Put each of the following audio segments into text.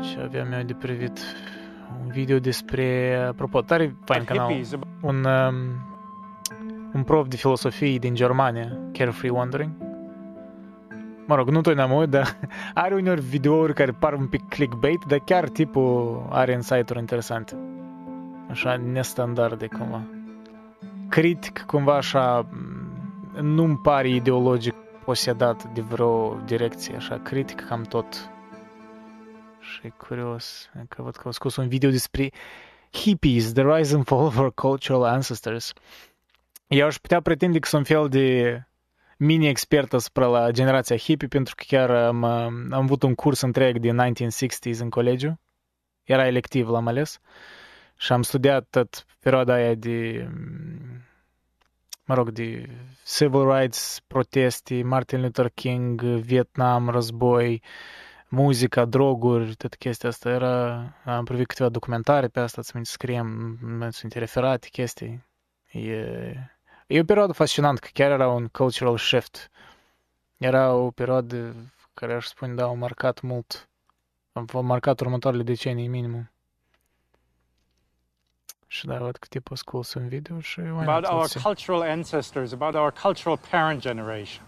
Ce aveam eu de privit? Un video despre... Apropo, tare fain canal. Un, um, un prof de filosofie din Germania, Carefree Wandering. Mă rog, nu tot ne-am uit, dar are uneori videouri care par un pic clickbait, dar chiar tipul are insight-uri interesante. Așa, nestandarde cumva. Critic cumva așa, nu-mi pare ideologic posedat de vreo direcție, așa, critic cam tot. Și e curios, că văd că au scos un video despre hippies, the rise and fall of our cultural ancestors. Eu aș putea pretinde că sunt fel de mini-expert asupra la generația hippie, pentru că chiar am, am avut un curs întreg din 1960s în colegiu. Era electiv, l-am ales. Și am studiat tot perioada aia de mă rog, de civil rights, proteste, Martin Luther King, Vietnam, război, muzica, droguri, tot chestia asta era... Am privit câteva documentare pe asta, ți scriem, sunt referate chestii. E, e o perioadă fascinantă, că chiar era un cultural shift. Era o perioadă care aș spune, da, au marcat mult. Am marcat următoarele decenii minimum. Și da, văd că tipul ascultă un video și... About our cultural ancestors, about our cultural parent generation.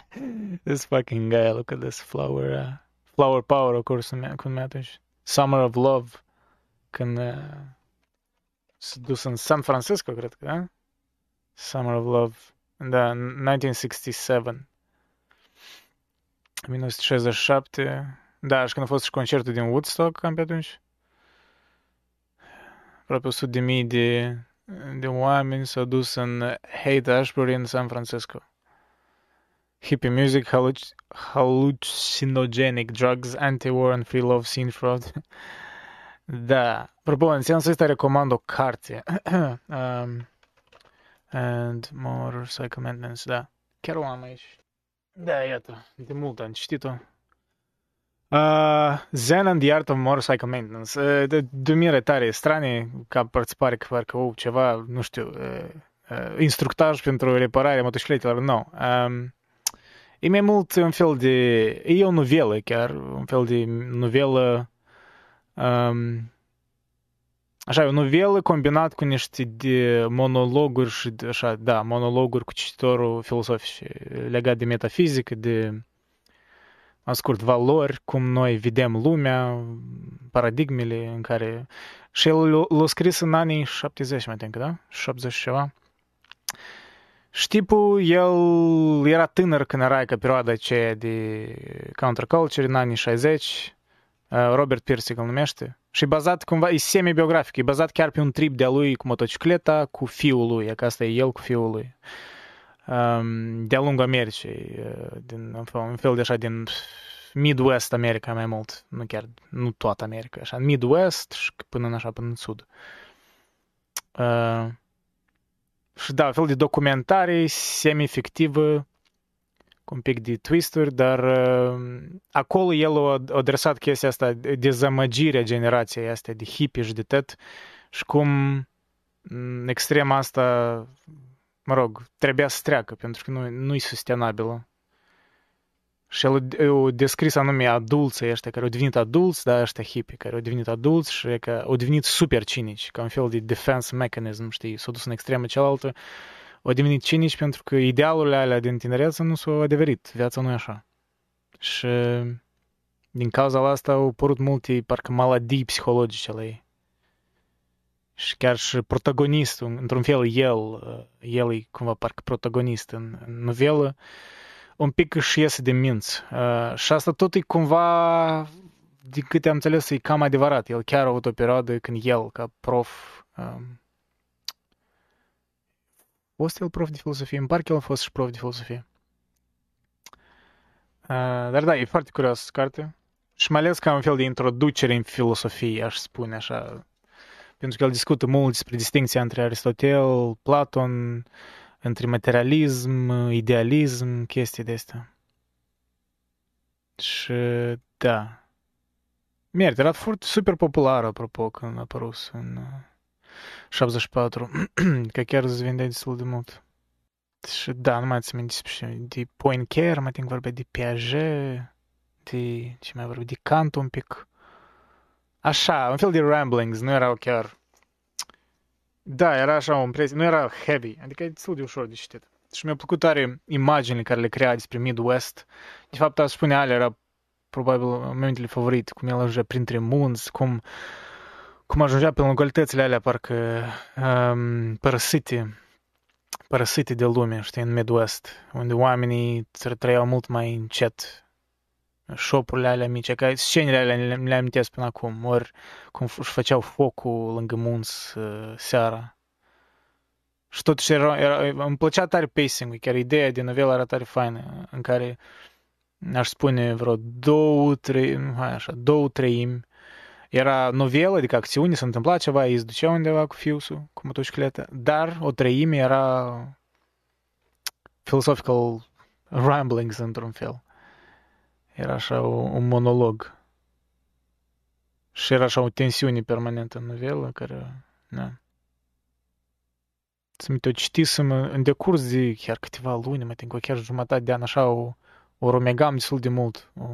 this fucking guy, look at this flower, uh, flower power, of course, când atunci. Summer of Love, când uh, s-a dus în San Francisco, cred că, da? Summer of Love, da, 1967. 1967, da, și când a fost și concertul din Woodstock, cam pe atunci aproape 100 de mii de, de oameni s-au dus în Haight Ashbury în San Francisco. Hippie music, halluc- hallucinogenic drugs, anti-war and free love scene fraud. da. Apropo, în sensul ăsta recomand o carte. um, and motorcycle maintenance, da. Chiar o am aici. Da, iată, de mult am citit-o. Uh, Zen and the Art of Motorcycle Maintenance. Uh, de, de mire tare strane, ca pare că parcă oh, ceva, nu știu, uh, uh, instructaj pentru repararea motocicletelor. Nu. No. Um, e mai mult un fel de... E o novelă chiar, un fel de novelă... Um, Așa, o novelă combinat cu niște de monologuri și, de, așa, da, monologuri cu cititorul filosofice legat de metafizică, de scurt, valori, cum noi vedem lumea, paradigmele în care... Și el l-a scris în anii 70, mai think, da? 70 ceva. Și tipul, el era tânăr când era ca perioada aceea de counterculture, în anii 60. Robert Pirsig îl numește. Și e bazat cumva, e semi-biografic, e bazat chiar pe un trip de-a lui cu motocicleta, cu fiul lui, că asta e el cu fiul lui de-a lungul Americii, din, un fel de așa din Midwest America mai mult, nu chiar, nu toată America, așa, Midwest și până în așa, până în sud. Uh, și da, un fel de documentare semi-fictivă, cu un pic de twisturi, dar uh, acolo el a adresat chestia asta, dezamăgirea generației astea de hippie și de tot, și cum extrema asta mă rog, trebuia să treacă, pentru că nu, nu-i sustenabilă. Și el a descris anume adulții ăștia care au devenit adulți, da, ăștia hippie, care au devenit adulți și că au devenit super cinici, ca un fel de defense mechanism, știi, s-au dus în extremă cealaltă, au devenit cinici pentru că idealurile alea din tinerețe nu s-au adeverit, viața nu e așa. Și din cauza asta au apărut multe, parcă, maladii psihologice la ei. Și chiar și protagonistul, într-un fel el, uh, el e cumva parcă protagonist în, în novelă, un pic își iese de minți. Uh, și asta tot e cumva, din câte am înțeles, e cam adevărat. El chiar a avut o perioadă când el, ca prof, um, fost el prof de filosofie? În parcă el a fost și prof de filosofie. Uh, dar da, e foarte curios carte. Și mai ales ca un fel de introducere în filosofie, aș spune așa pentru că el discută mult despre distinția între Aristotel, Platon, între materialism, idealism, chestii de astea. Și da. Merită, era foarte super popular, apropo, când a apărut în 74, că chiar se vendea destul de mult. Și da, nu mai țin minte despre de Poincare, mai think vorbea de Piaget, de ce mai vorbea, de Kant un pic. Așa, un fel de ramblings, nu erau chiar... Da, era așa o impresie, nu era heavy, adică e destul de ușor de citit. Și mi-a plăcut tare imaginile care le crea despre Midwest. De fapt, aș spune, alea era probabil momentele favorite, cum el ajungea printre munți, cum, cum ajungea pe localitățile alea parcă um, părăsite, părăsite de lume, știi, în Midwest, unde oamenii trăiau mult mai încet, șopurile alea mici, ca scenele alea le, le amintesc până acum, ori cum își făceau focul lângă munți uh, seara. Și totuși era, era, îmi plăcea tare pacing chiar ideea de novelă era tare faină, în care aș spune vreo două, trei, hai așa, două treimi era novelă, adică acțiune, se întâmpla ceva, îi ducea undeva cu fiusul, cu motocicletă, dar o treime era philosophical ramblings într-un fel. Era așa o, un monolog. Și era așa o tensiune permanentă în novelă care, da. Să mi-o citisem în decurs de chiar câteva luni, mai tinc, chiar jumătate de an, așa o, o rumegam destul de mult, o,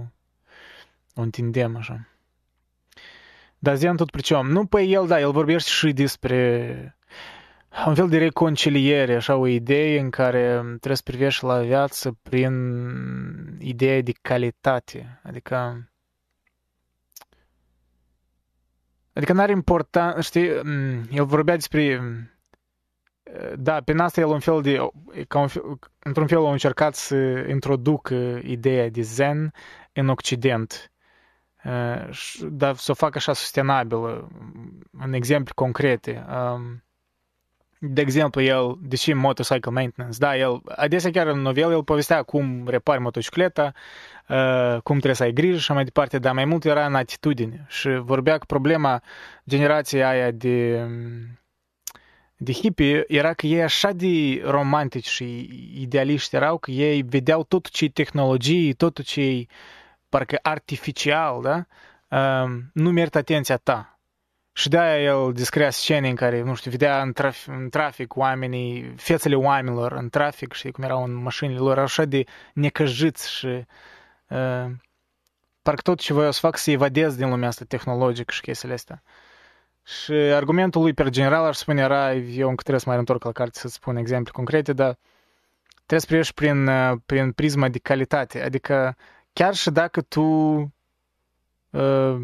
o întindem așa. Dar ziam tot pricem. Nu, păi el, da, el vorbește și despre un fel de reconciliere, așa o idee în care trebuie să privești la viață prin ideea de calitate. Adică Adică n-are important, știi, el vorbea despre da, prin asta el un fel de, ca un fel, într-un fel a încercat să introducă ideea de zen în Occident, dar să o facă așa sustenabilă, în exemple concrete. De exemplu, el, deși motorcycle maintenance, da, el, adesea chiar în novel, el povestea cum repari motocicleta, cum trebuie să ai grijă și mai departe, dar mai mult era în atitudine și vorbea că problema generației aia de de hippie era că ei așa de romantici și idealiști erau că ei vedeau tot ce e tehnologie, tot ce e parcă artificial, da? Um, nu merită atenția ta. Și de-aia el descria scene în care, nu știu, vedea în, traf- în trafic oamenii, fețele oamenilor în trafic, și cum erau în mașinile lor, așa de necăjiți și uh, parcă tot ce voiau să fac să evadez din lumea asta tehnologică și chestiile astea. Și argumentul lui per general, aș spune, era, eu încă trebuie să mai întorc la carte să spun exemple concrete, dar trebuie să privești prin, prin prisma de calitate. Adică chiar și dacă tu uh,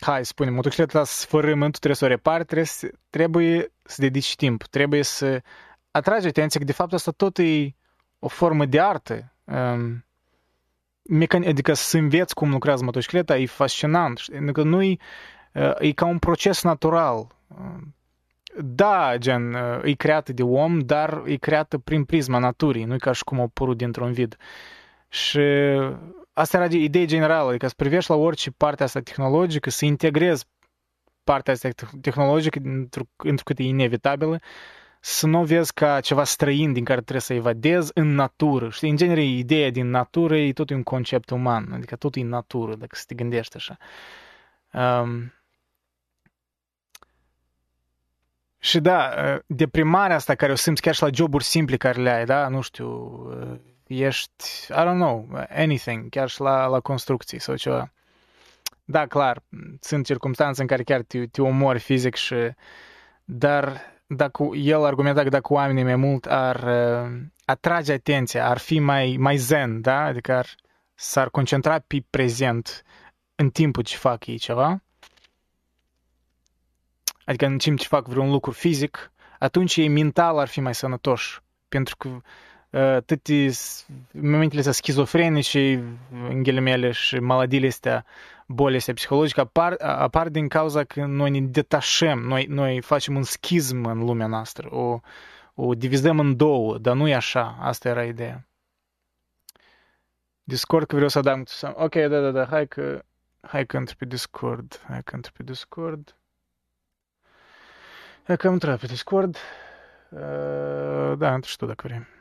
hai, spunem, motocicleta să sfărâmânt, tu trebuie să o repari, trebuie să, trebuie să dedici timp, trebuie să atragi atenția că de fapt asta tot e o formă de artă. Um, mecan- adică să înveți cum lucrează motocicleta e fascinant. Adică nu e e ca un proces natural. Da, gen, e creată de om, dar e creată prin prisma naturii, nu e ca și cum a apărut dintr-un vid. Și asta era ideea generală, adică să privești la orice parte asta tehnologică, să integrezi partea asta tehnologică, întrucât e inevitabilă, să nu vezi ca ceva străin din care trebuie să evadezi în natură. Știi, în genere, ideea din natură e tot un concept uman, adică tot e natură, dacă să te gândești așa. Um, Și da, deprimarea asta care o simți chiar și la joburi simple care le ai, da, nu știu, ești, I don't know, anything, chiar și la, la construcții sau ceva. Da, clar, sunt circunstanțe în care chiar te, te omori fizic și, dar dacă el argumenta că dacă oamenii mai mult ar atrage atenția, ar fi mai, mai zen, da, adică ar, s-ar concentra pe prezent în timpul ce fac ei ceva, adică în timp ce fac vreun lucru fizic, atunci ei mental ar fi mai sănătoși. Pentru că uh, toate momentele astea schizofrenice, în ghilimele, și maladiile astea, bolile astea psihologice, apar, apar din cauza că noi ne detașăm, noi, noi facem un schism în lumea noastră, o, o divizăm în două, dar nu e așa, asta era ideea. Discord că vreau să adaug. Ok, da, da, da, hai că, hai că intru pe Discord, hai că intru pe Discord. Că am intrat pe Discord. Da, tu știu dacă vrei.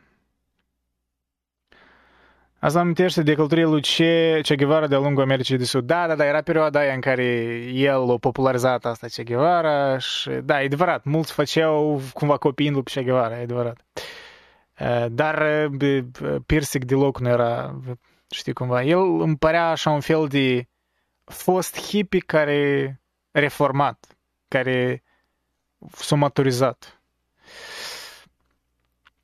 Asta amintește de călătoria lui Che, che Guevara de-a lungul Americii de Sud. Da, da, da, era perioada aia în care el a popularizat asta Che Guevara și da, e adevărat, mulți făceau cumva copiind lui Che Guevara, e adevărat. Dar Pirsic deloc nu era, știi cumva, el îmi părea așa un fel de fost hippie care reformat, care s-a maturizat.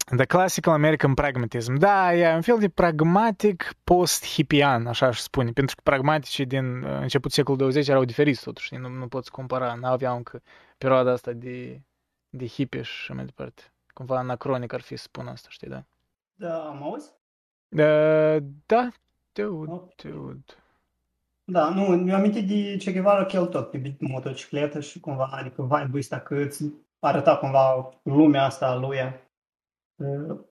The Classical American Pragmatism. Da, e un fel de pragmatic post-hippian, așa aș spune, pentru că pragmaticii din uh, început secolul 20 erau diferiți totuși, nu, nu poți compara, n-aveau încă perioada asta de, de hippie și mai departe. Cumva anacronic ar fi să spun asta, știi, da? Da, am auzit? Uh, da, dude, dude. Da, nu, mi-am amintit de Che Guevara că el tot pe motocicletă și cumva, adică vibe-ul ăsta că îți arăta cumva lumea asta a lui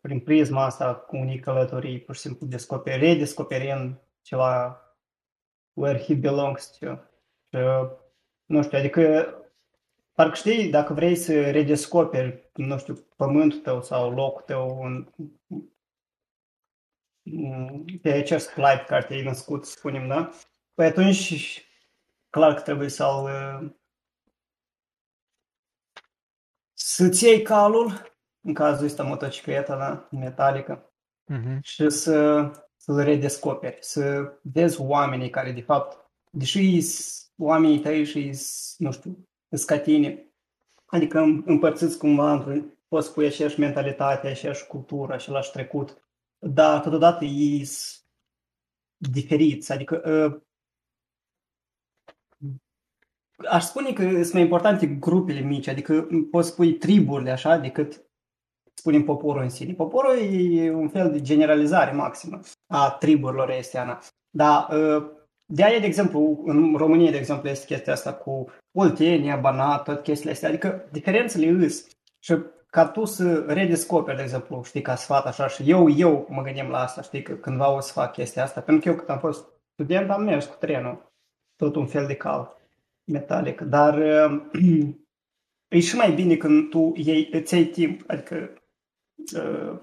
prin prisma asta cu unii călătorii, pur și simplu descoperi, redescoperind ceva where he belongs to. nu știu, adică parcă știi, dacă vrei să redescoperi, nu știu, pământul tău sau locul tău în, pe acest flight care te-ai născut, spunem, da? Păi atunci, clar că trebuie să-l să-ți iei calul în cazul ăsta motocicleta, da, metalică, uh-huh. și să, să-l redescoperi, să vezi oamenii care, de fapt, deși oamenii tăi și nu știu, scatine, adică împărțiți cumva, poți spui aceeași mentalitate, aceeași cultură, același trecut, dar totodată ei sunt diferiți, adică ă, aș spune că sunt mai importante grupele mici, adică poți spui triburile așa, decât spunem poporul în sine. Poporul e un fel de generalizare maximă a triburilor estiana. Dar ă, de aia, de exemplu, în România, de exemplu, este chestia asta cu Oltenia, Banat, tot chestiile astea. Adică diferențele îs. Și ca tu să redescoperi, de exemplu, știi, ca sfat așa și eu, eu mă gândim la asta, știi, că cândva o să fac chestia asta. Pentru că eu, când am fost student, am mers cu trenul. Tot un fel de cal metalic. Dar e și mai bine când tu iei, îți iei timp, adică uh,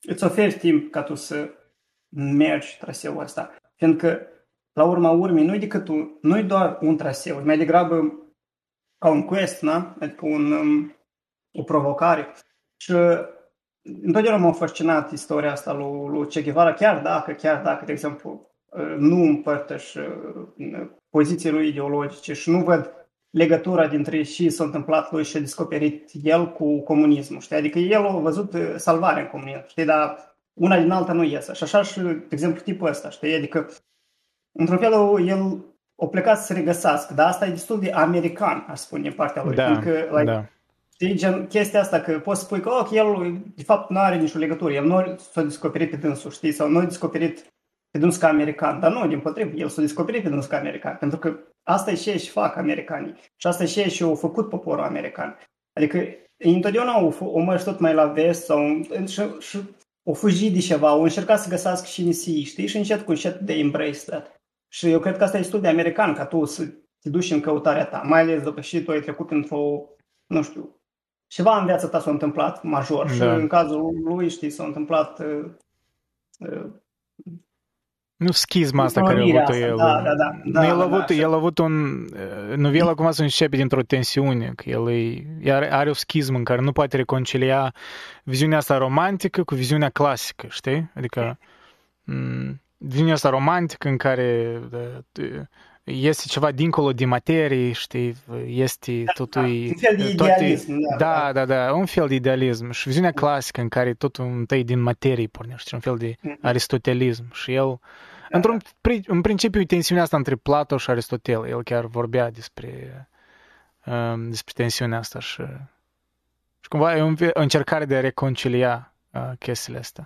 îți oferi timp ca tu să mergi traseul ăsta. Fiindcă, la urma urmei, nu-i decât un, nu-i doar un traseu, e mai degrabă ca un quest, na? adică un, um, o provocare. Și întotdeauna m-a fascinat istoria asta lui, lui Che Guevara, chiar dacă, chiar dacă, de exemplu, nu împărtăș uh, poziții lui ideologice și nu văd legătura dintre ce s-a întâmplat lui și a descoperit el cu comunismul, știi? Adică el a văzut uh, salvarea în comunism, știi? Dar una din alta nu iese. Și așa și, de exemplu, tipul ăsta, știi? Adică, într-un fel, el a plecat să se regăsească, dar asta e destul de american, aș spune, partea lui. Da, Fiindcă, like, da. Știi, gen, chestia asta că poți spui că ok, el de fapt nu are nicio legătură, el nu s-a descoperit pe dânsul, știi, sau nu a descoperit pe dânsul ca american, dar nu, din potrivă, el s-a descoperit pe dânsul ca american, pentru că Asta e și și fac americanii. Și asta e și și au făcut poporul american. Adică întotdeauna au, au mers tot mai la vest sau, și, și au fugit de ceva, au încercat să găsească și nisii, știi? Și încet cu încet de embrace that. Și eu cred că asta e destul de american, ca tu să te duci în căutarea ta, mai ales după și tu ai trecut într-o, nu știu, ceva în viața ta s-a întâmplat major da. și în cazul lui, știi, s-a întâmplat uh, uh, nu schizma asta care a avut el. Da, da, da. Nu, da, el, a da, avut, da, el a avut un... Nu, el acum să începe dintr-o tensiune, că el e, are, are o schismă în care nu poate reconcilia viziunea asta romantică cu viziunea clasică, știi? Adică m- viziunea asta romantică în care de, este ceva dincolo de materie, știi, este da, totul... Da, un fel de idealism. Toate, da, da, da, un fel de idealism. Și viziunea clasică în care totul întâi din materie pornește, un fel de aristotelism. Și el, da, într-un, în principiu, tensiunea asta între Plato și Aristotel. El chiar vorbea despre, um, despre tensiunea asta și, și cumva e o încercare de a reconcilia uh, chestiile astea.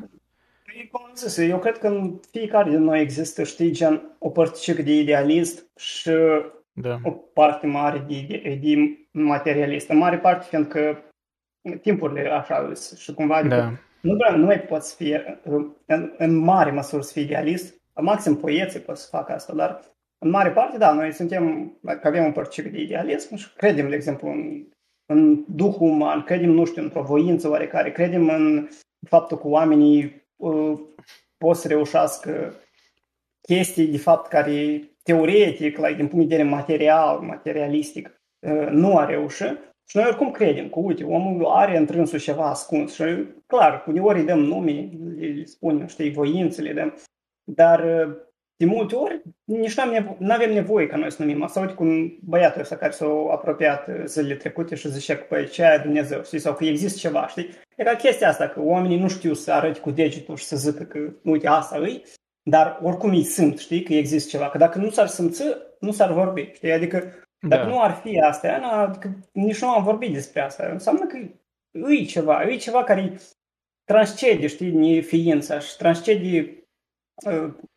Cum zis, eu cred că în fiecare din noi există, știi, gen o părticică de idealist și da. o parte mare de, de, de materialist. În mare parte, fiindcă timpurile așa și cumva adică da. nu, nu mai poți fi în, în mare măsură să fii idealist, maxim poeții pot să facă asta, dar în mare parte, da, noi suntem, că avem un părticică de idealism și credem, de exemplu, în, în duhul uman, credem, nu știu, într-o voință oarecare, credem în faptul că oamenii uh, pot să reușească chestii, de fapt, care teoretic, like, din punct de vedere material, materialistic, uh, nu a reușit. Și noi oricum credem că, uite, omul are întrânsul ceva ascuns și, clar, uneori îi dăm nume, îi spunem, știi, voințele, dăm, dar de multe ori nici nu avem nevoie ca noi să numim. Asta uite cum băiatul ăsta care s-a apropiat zilele trecute și zicea că păi ce aia Dumnezeu, știi, sau că există ceva, știi? E ca chestia asta, că oamenii nu știu să arăți cu degetul și să zică că uite asta îi, dar oricum îi simt, știi, că există ceva. Că dacă nu s-ar simți, nu s-ar vorbi, știi? Adică dacă da. nu ar fi asta, adică nici nu am vorbit despre asta. Înseamnă că îi ceva, îi ceva care transcede, știi, ființa și transcede Ă,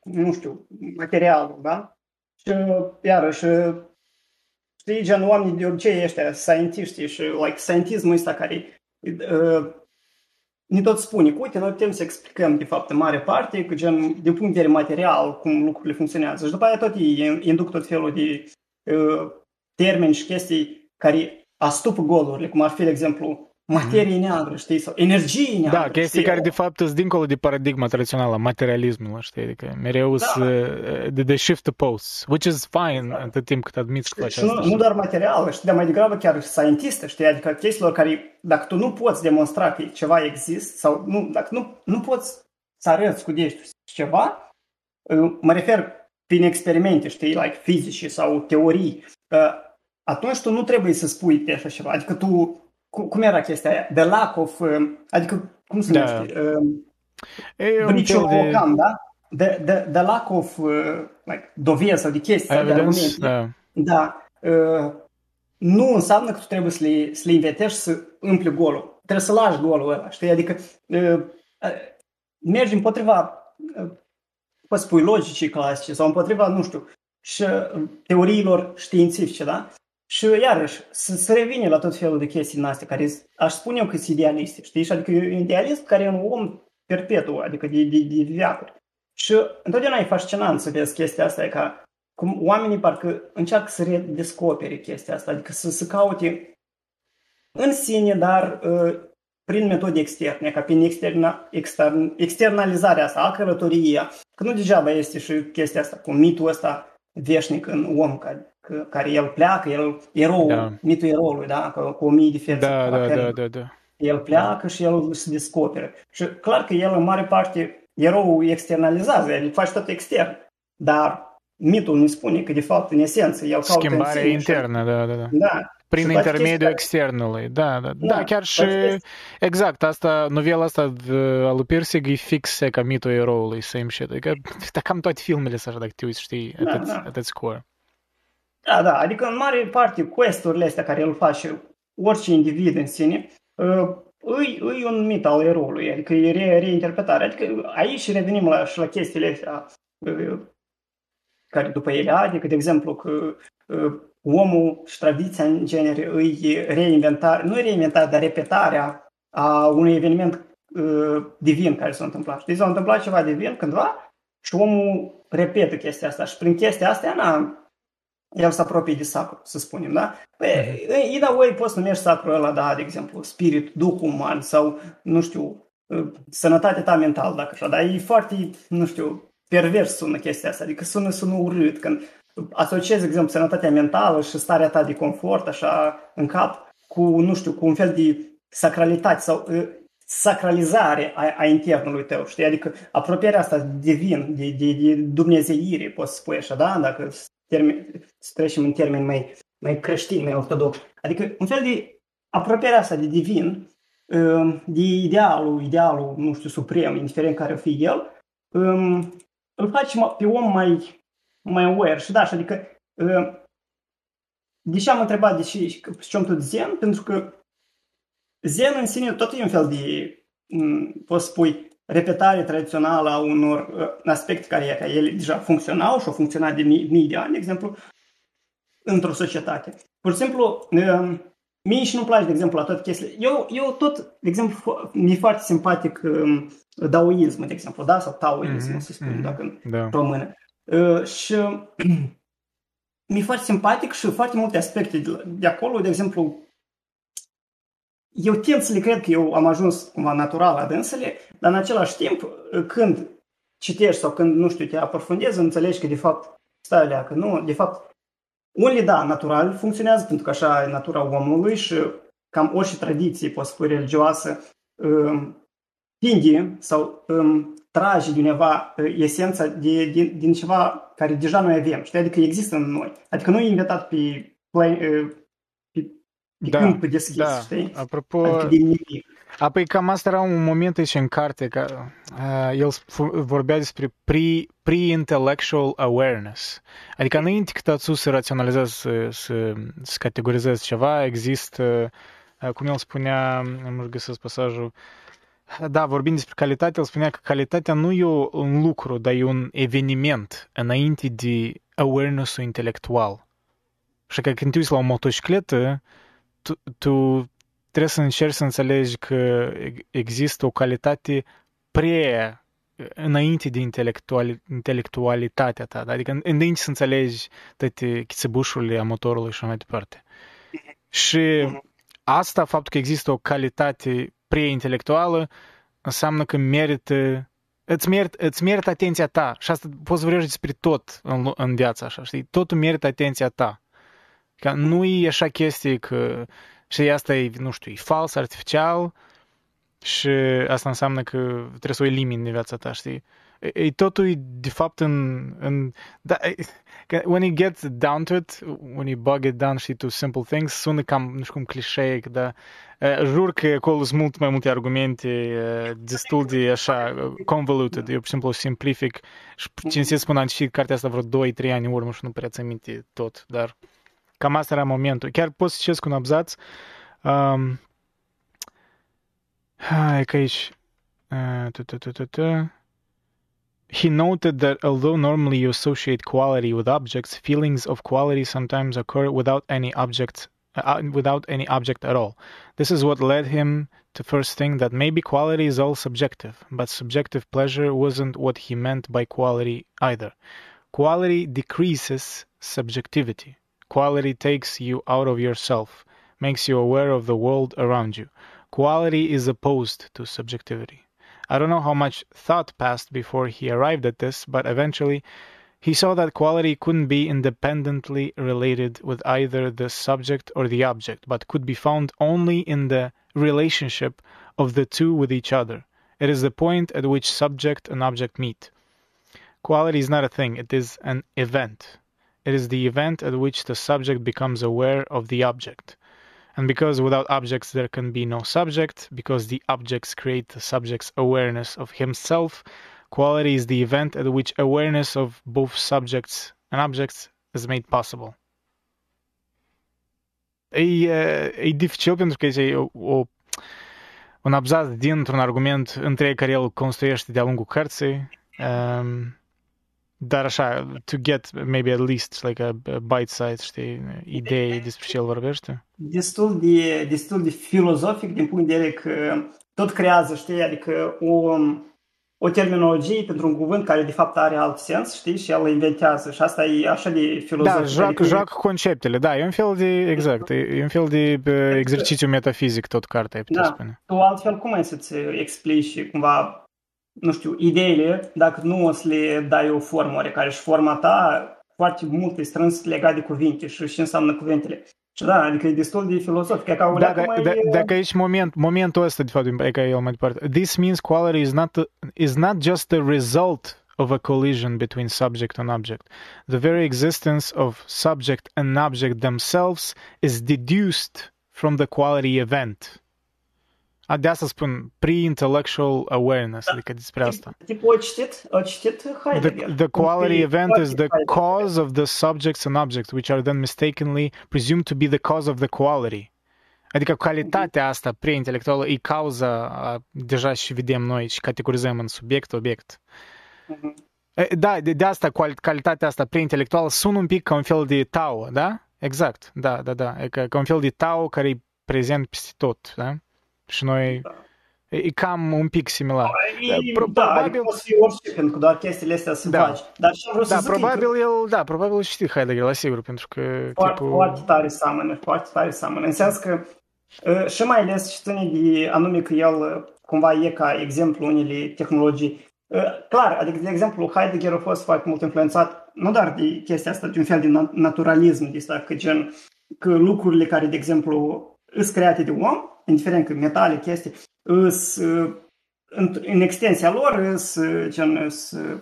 nu știu, materialul, da? Și iarăși, știi, gen oamenii de obicei ăștia, scientiști și like scientismul ăsta care uh, ne tot spune, uite, noi putem să explicăm de fapt în mare parte, că gen, din punct de vedere material, cum lucrurile funcționează. Și după aia tot ei induc tot felul de uh, termeni și chestii care astupă golurile, cum ar fi, de exemplu, materie neagră, știi, sau energie neagră. Da, chestii știi? care de fapt sunt dincolo de paradigma tradițională a materialismului, știi, adică mereu da. de, de shift the posts, which is fine da. atât timp cât admiți că faci asta. Nu, nu doar materială, știi, dar mai degrabă chiar scientistă, știi, adică chestiilor care, dacă tu nu poți demonstra că ceva există, sau nu, dacă nu, nu poți să arăți cu degetul ceva, mă refer prin experimente, știi, like fizici sau teorii, atunci tu nu trebuie să spui de așa ceva. Adică tu cum era chestia aia? The lack of, um, adică, cum se da. numește? Uh, Briciul de... Ocam, da? The, the, the lack of, uh, like, dovezi sau de chestii Evidence, de argumente. Da. da. Uh, nu înseamnă că tu trebuie să le, să le inventezi să împli golul. Trebuie să lași golul ăla, știi? Adică uh, uh, mergi împotriva, uh, poți spui logicii clasice sau împotriva, nu știu, și uh, teoriilor științifice, da? Și iarăși, să, să revine la tot felul de chestii în astea, care aș spune eu că sunt idealiste, știi? Și adică e un idealist care e un om perpetu, adică de, de, de viacuri. Și întotdeauna e fascinant să vezi chestia asta, e ca cum oamenii parcă încearcă să redescopere chestia asta, adică să, să caute în sine, dar uh, prin metode externe, ca prin externa, extern, externalizarea asta, a călătoriei, că nu degeaba este și chestia asta, cu mitul ăsta veșnic în om, care care el pleacă, el, erou, da. mitul eroului, da, cu, cu o mie de fețe. Da, da, da, da, da. El pleacă da. și el se descoperă. Și clar că el în mare parte, eroul externalizează, el face tot extern. Dar mitul ne spune că de fapt în esență el caută Schimbarea internă, și... da, da, da. Da, prin intermediul externului, da, da, da, da chiar și, exact, asta, novela asta a lui Pirsig e fix ca mitul eroului, same shit, adică cam toate filmele să așa, dacă te uiți, știi, da, at, da. at its core. Da, da, adică în mare parte questurile astea care îl face orice individ în sine, uh, îi, îi un mit al eroului, adică e re, reinterpretare. Adică aici revenim la, și la chestiile astea uh, care după ele, adică, de exemplu, că uh, omul și tradiția în genere îi reinventare, nu reinventare, dar repetarea a unui eveniment divin care s-a întâmplat. Știi, s-a întâmplat ceva divin cândva și omul repetă chestia asta și prin chestia asta, na, el se apropie de sacru, să spunem, da? Păi, uh-huh. either way poți numești sacrul ăla, da, de exemplu, spirit, duh uman sau, nu știu, sănătatea ta mentală, dacă așa, dar e foarte, nu știu, pervers sună chestia asta, adică sună, sună urât, când asociezi, de exemplu, sănătatea mentală și starea ta de confort, așa, în cap, cu, nu știu, cu un fel de sacralitate sau sacralizare a, a internului tău, știi? Adică apropierea asta divin, de, de, de dumnezeire, poți spune așa, da? Dacă termen, să trecem în termeni mai, mai creștini, mai ortodoxi. Adică un fel de apropierea asta de divin, um, de idealul, idealul, nu știu, suprem, indiferent care o fi el, um, îl face pe om mai, mai aware. Și da, și adică um, de ce am întrebat de ce, ce am tot zen? Pentru că zen în sine tot e un fel de, poți spui, repetare tradițională a unor uh, aspecte care, care ele deja funcționau și au funcționat de mii, mii de ani, de exemplu, într-o societate. Pur și simplu, um, mie și nu place, de exemplu, la toate chestiile. Eu, eu tot, de exemplu, mi-e foarte simpatic um, daoismul, de exemplu, da? Sau taoismul, mm-hmm, să spunem, mm-hmm, dacă da. în română. Uh, și mi-e foarte simpatic și foarte multe aspecte de, de acolo, de exemplu, eu tind să le cred că eu am ajuns cumva natural la dânsele, dar în același timp, când citești sau când, nu știu, te aprofundezi, înțelegi că de fapt stai alea, că nu, de fapt, unele, da, natural funcționează, pentru că așa e natura omului și cam orice tradiție, poți spune, religioasă, um, împinge sau um, trage din undeva uh, esența de, din, din ceva care deja noi avem, știi? Adică există în noi. Adică nu e inventat pe, play, uh, pe, pe da, câmp deschis, da. știi? Apropo, adică din nimic. Apoi cam asta era un moment aici în carte, că uh, el vorbea despre pre, pre-intellectual awareness. Adică înainte că tu să raționalizezi, să, să, să categorizezi ceva, există, uh, cum el spunea, nu găsesc pasajul, da, vorbind despre calitate, el spunea că calitatea nu e un lucru, dar e un eveniment înainte de awareness-ul intelectual. Și că când te uiți la o motocicletă, tu, tu trebuie să încerci să înțelegi că există o calitate pre înainte de intelectual, intelectualitatea ta, da? adică înainte să înțelegi toate chițebușurile a motorului și mai departe. Și asta, faptul că există o calitate pre-intelectuală, înseamnă că merită îți merită, îți merită atenția ta și asta poți vorbești despre tot în, în viața așa, știi? Totul merită atenția ta. Că nu e așa chestie că și asta e, nu știu, e fals, artificial și asta înseamnă că trebuie să o elimini din viața ta, știi? E, e totul e, de fapt în... în da, e, when you get down to it, when you bug it down, știi, to simple things, sună cam, nu știu cum, clișeic, dar uh, jur că acolo sunt mult mai multe argumente uh, destul de așa convoluted. Eu, pur și simplu, simplific și cine să spun, am citit cartea asta vreo 2-3 ani în urmă și nu prea ți aminte tot, dar Cam asta era momentul. Chiar pot să citesc un abzaț. Um, hai că aici... Uh, He noted that although normally you associate quality with objects, feelings of quality sometimes occur without any object uh, without any object at all. This is what led him to first think that maybe quality is all subjective, but subjective pleasure wasn't what he meant by quality either. Quality decreases subjectivity. Quality takes you out of yourself, makes you aware of the world around you. Quality is opposed to subjectivity. I don't know how much thought passed before he arrived at this, but eventually he saw that quality couldn't be independently related with either the subject or the object, but could be found only in the relationship of the two with each other. It is the point at which subject and object meet. Quality is not a thing, it is an event. It is the event at which the subject becomes aware of the object. And because without objects there can be no subject, because the objects create the subject's awareness of himself, quality is the event at which awareness of both subjects and objects is made possible. E, e dificil pentru că este o, o, un abzaz dintr-un argument întreg care el construiește de-a lungul cărții. Um, Dar așa, to get maybe at least like a, a bite size, știi, idei despre ce el vorbește? Destul de, destul de filozofic din punct de vedere că tot creează, știi, adică o, o terminologie pentru un cuvânt care de fapt are alt sens, știi, și el inventează și asta e așa de filozofic. Da, joacă, adică... joacă conceptele, da, e un fel de, exact, e un fel de exercițiu metafizic tot cartea, ai putea da. spune. Tu altfel cum ai să-ți explici cumva nu știu, ideile, dacă nu o să le dai o formă oarecare și forma ta foarte mult e strâns legat de cuvinte și ce înseamnă cuvintele. Și da, adică e destul de filosofic. E ca da, da, mai... da, dacă aici moment, momentul ăsta, de fapt, e ca el mai departe. This means quality is not, is not just the result of a collision between subject and object. The very existence of subject and object themselves is deduced from the quality event. De asta spun pre-intellectual awareness, da. adică despre asta. Tip, o citit, o citit Heidegger. The, the quality event is the cause of the subjects and objects, which are then mistakenly presumed to be the cause of the quality. Adică calitatea asta pre-intelectuală e cauza, deja și vedem noi și categorizăm în subiect, obiect. Uh-huh. Da, de, de asta calitatea asta pre-intelectuală sună un pic ca un fel de Tao, da? Exact, da, da, da. E ca, ca un fel de Tao care e prezent peste tot, da? Și noi... Da. E cam un pic similar. Da, e, Pro- da, probabil... adică poți fi orice, pentru că doar chestiile astea să da. faci. Dar ce vreau da, să probabil zic el, da, probabil știi Heidegger, la sigur, pentru că... Foarte, tipul... foarte tare seamănă, foarte tare seamănă. În sens că uh, și mai ales și ține de anume că el uh, cumva e ca exemplu unele tehnologii. Uh, clar, adică, de exemplu, Heidegger a fost foarte mult influențat nu doar de chestia asta, de un fel de naturalism, de asta, că gen, că lucrurile care, de exemplu, sunt create de om, indiferent că metale, chestii, îs, în, în extensia lor sunt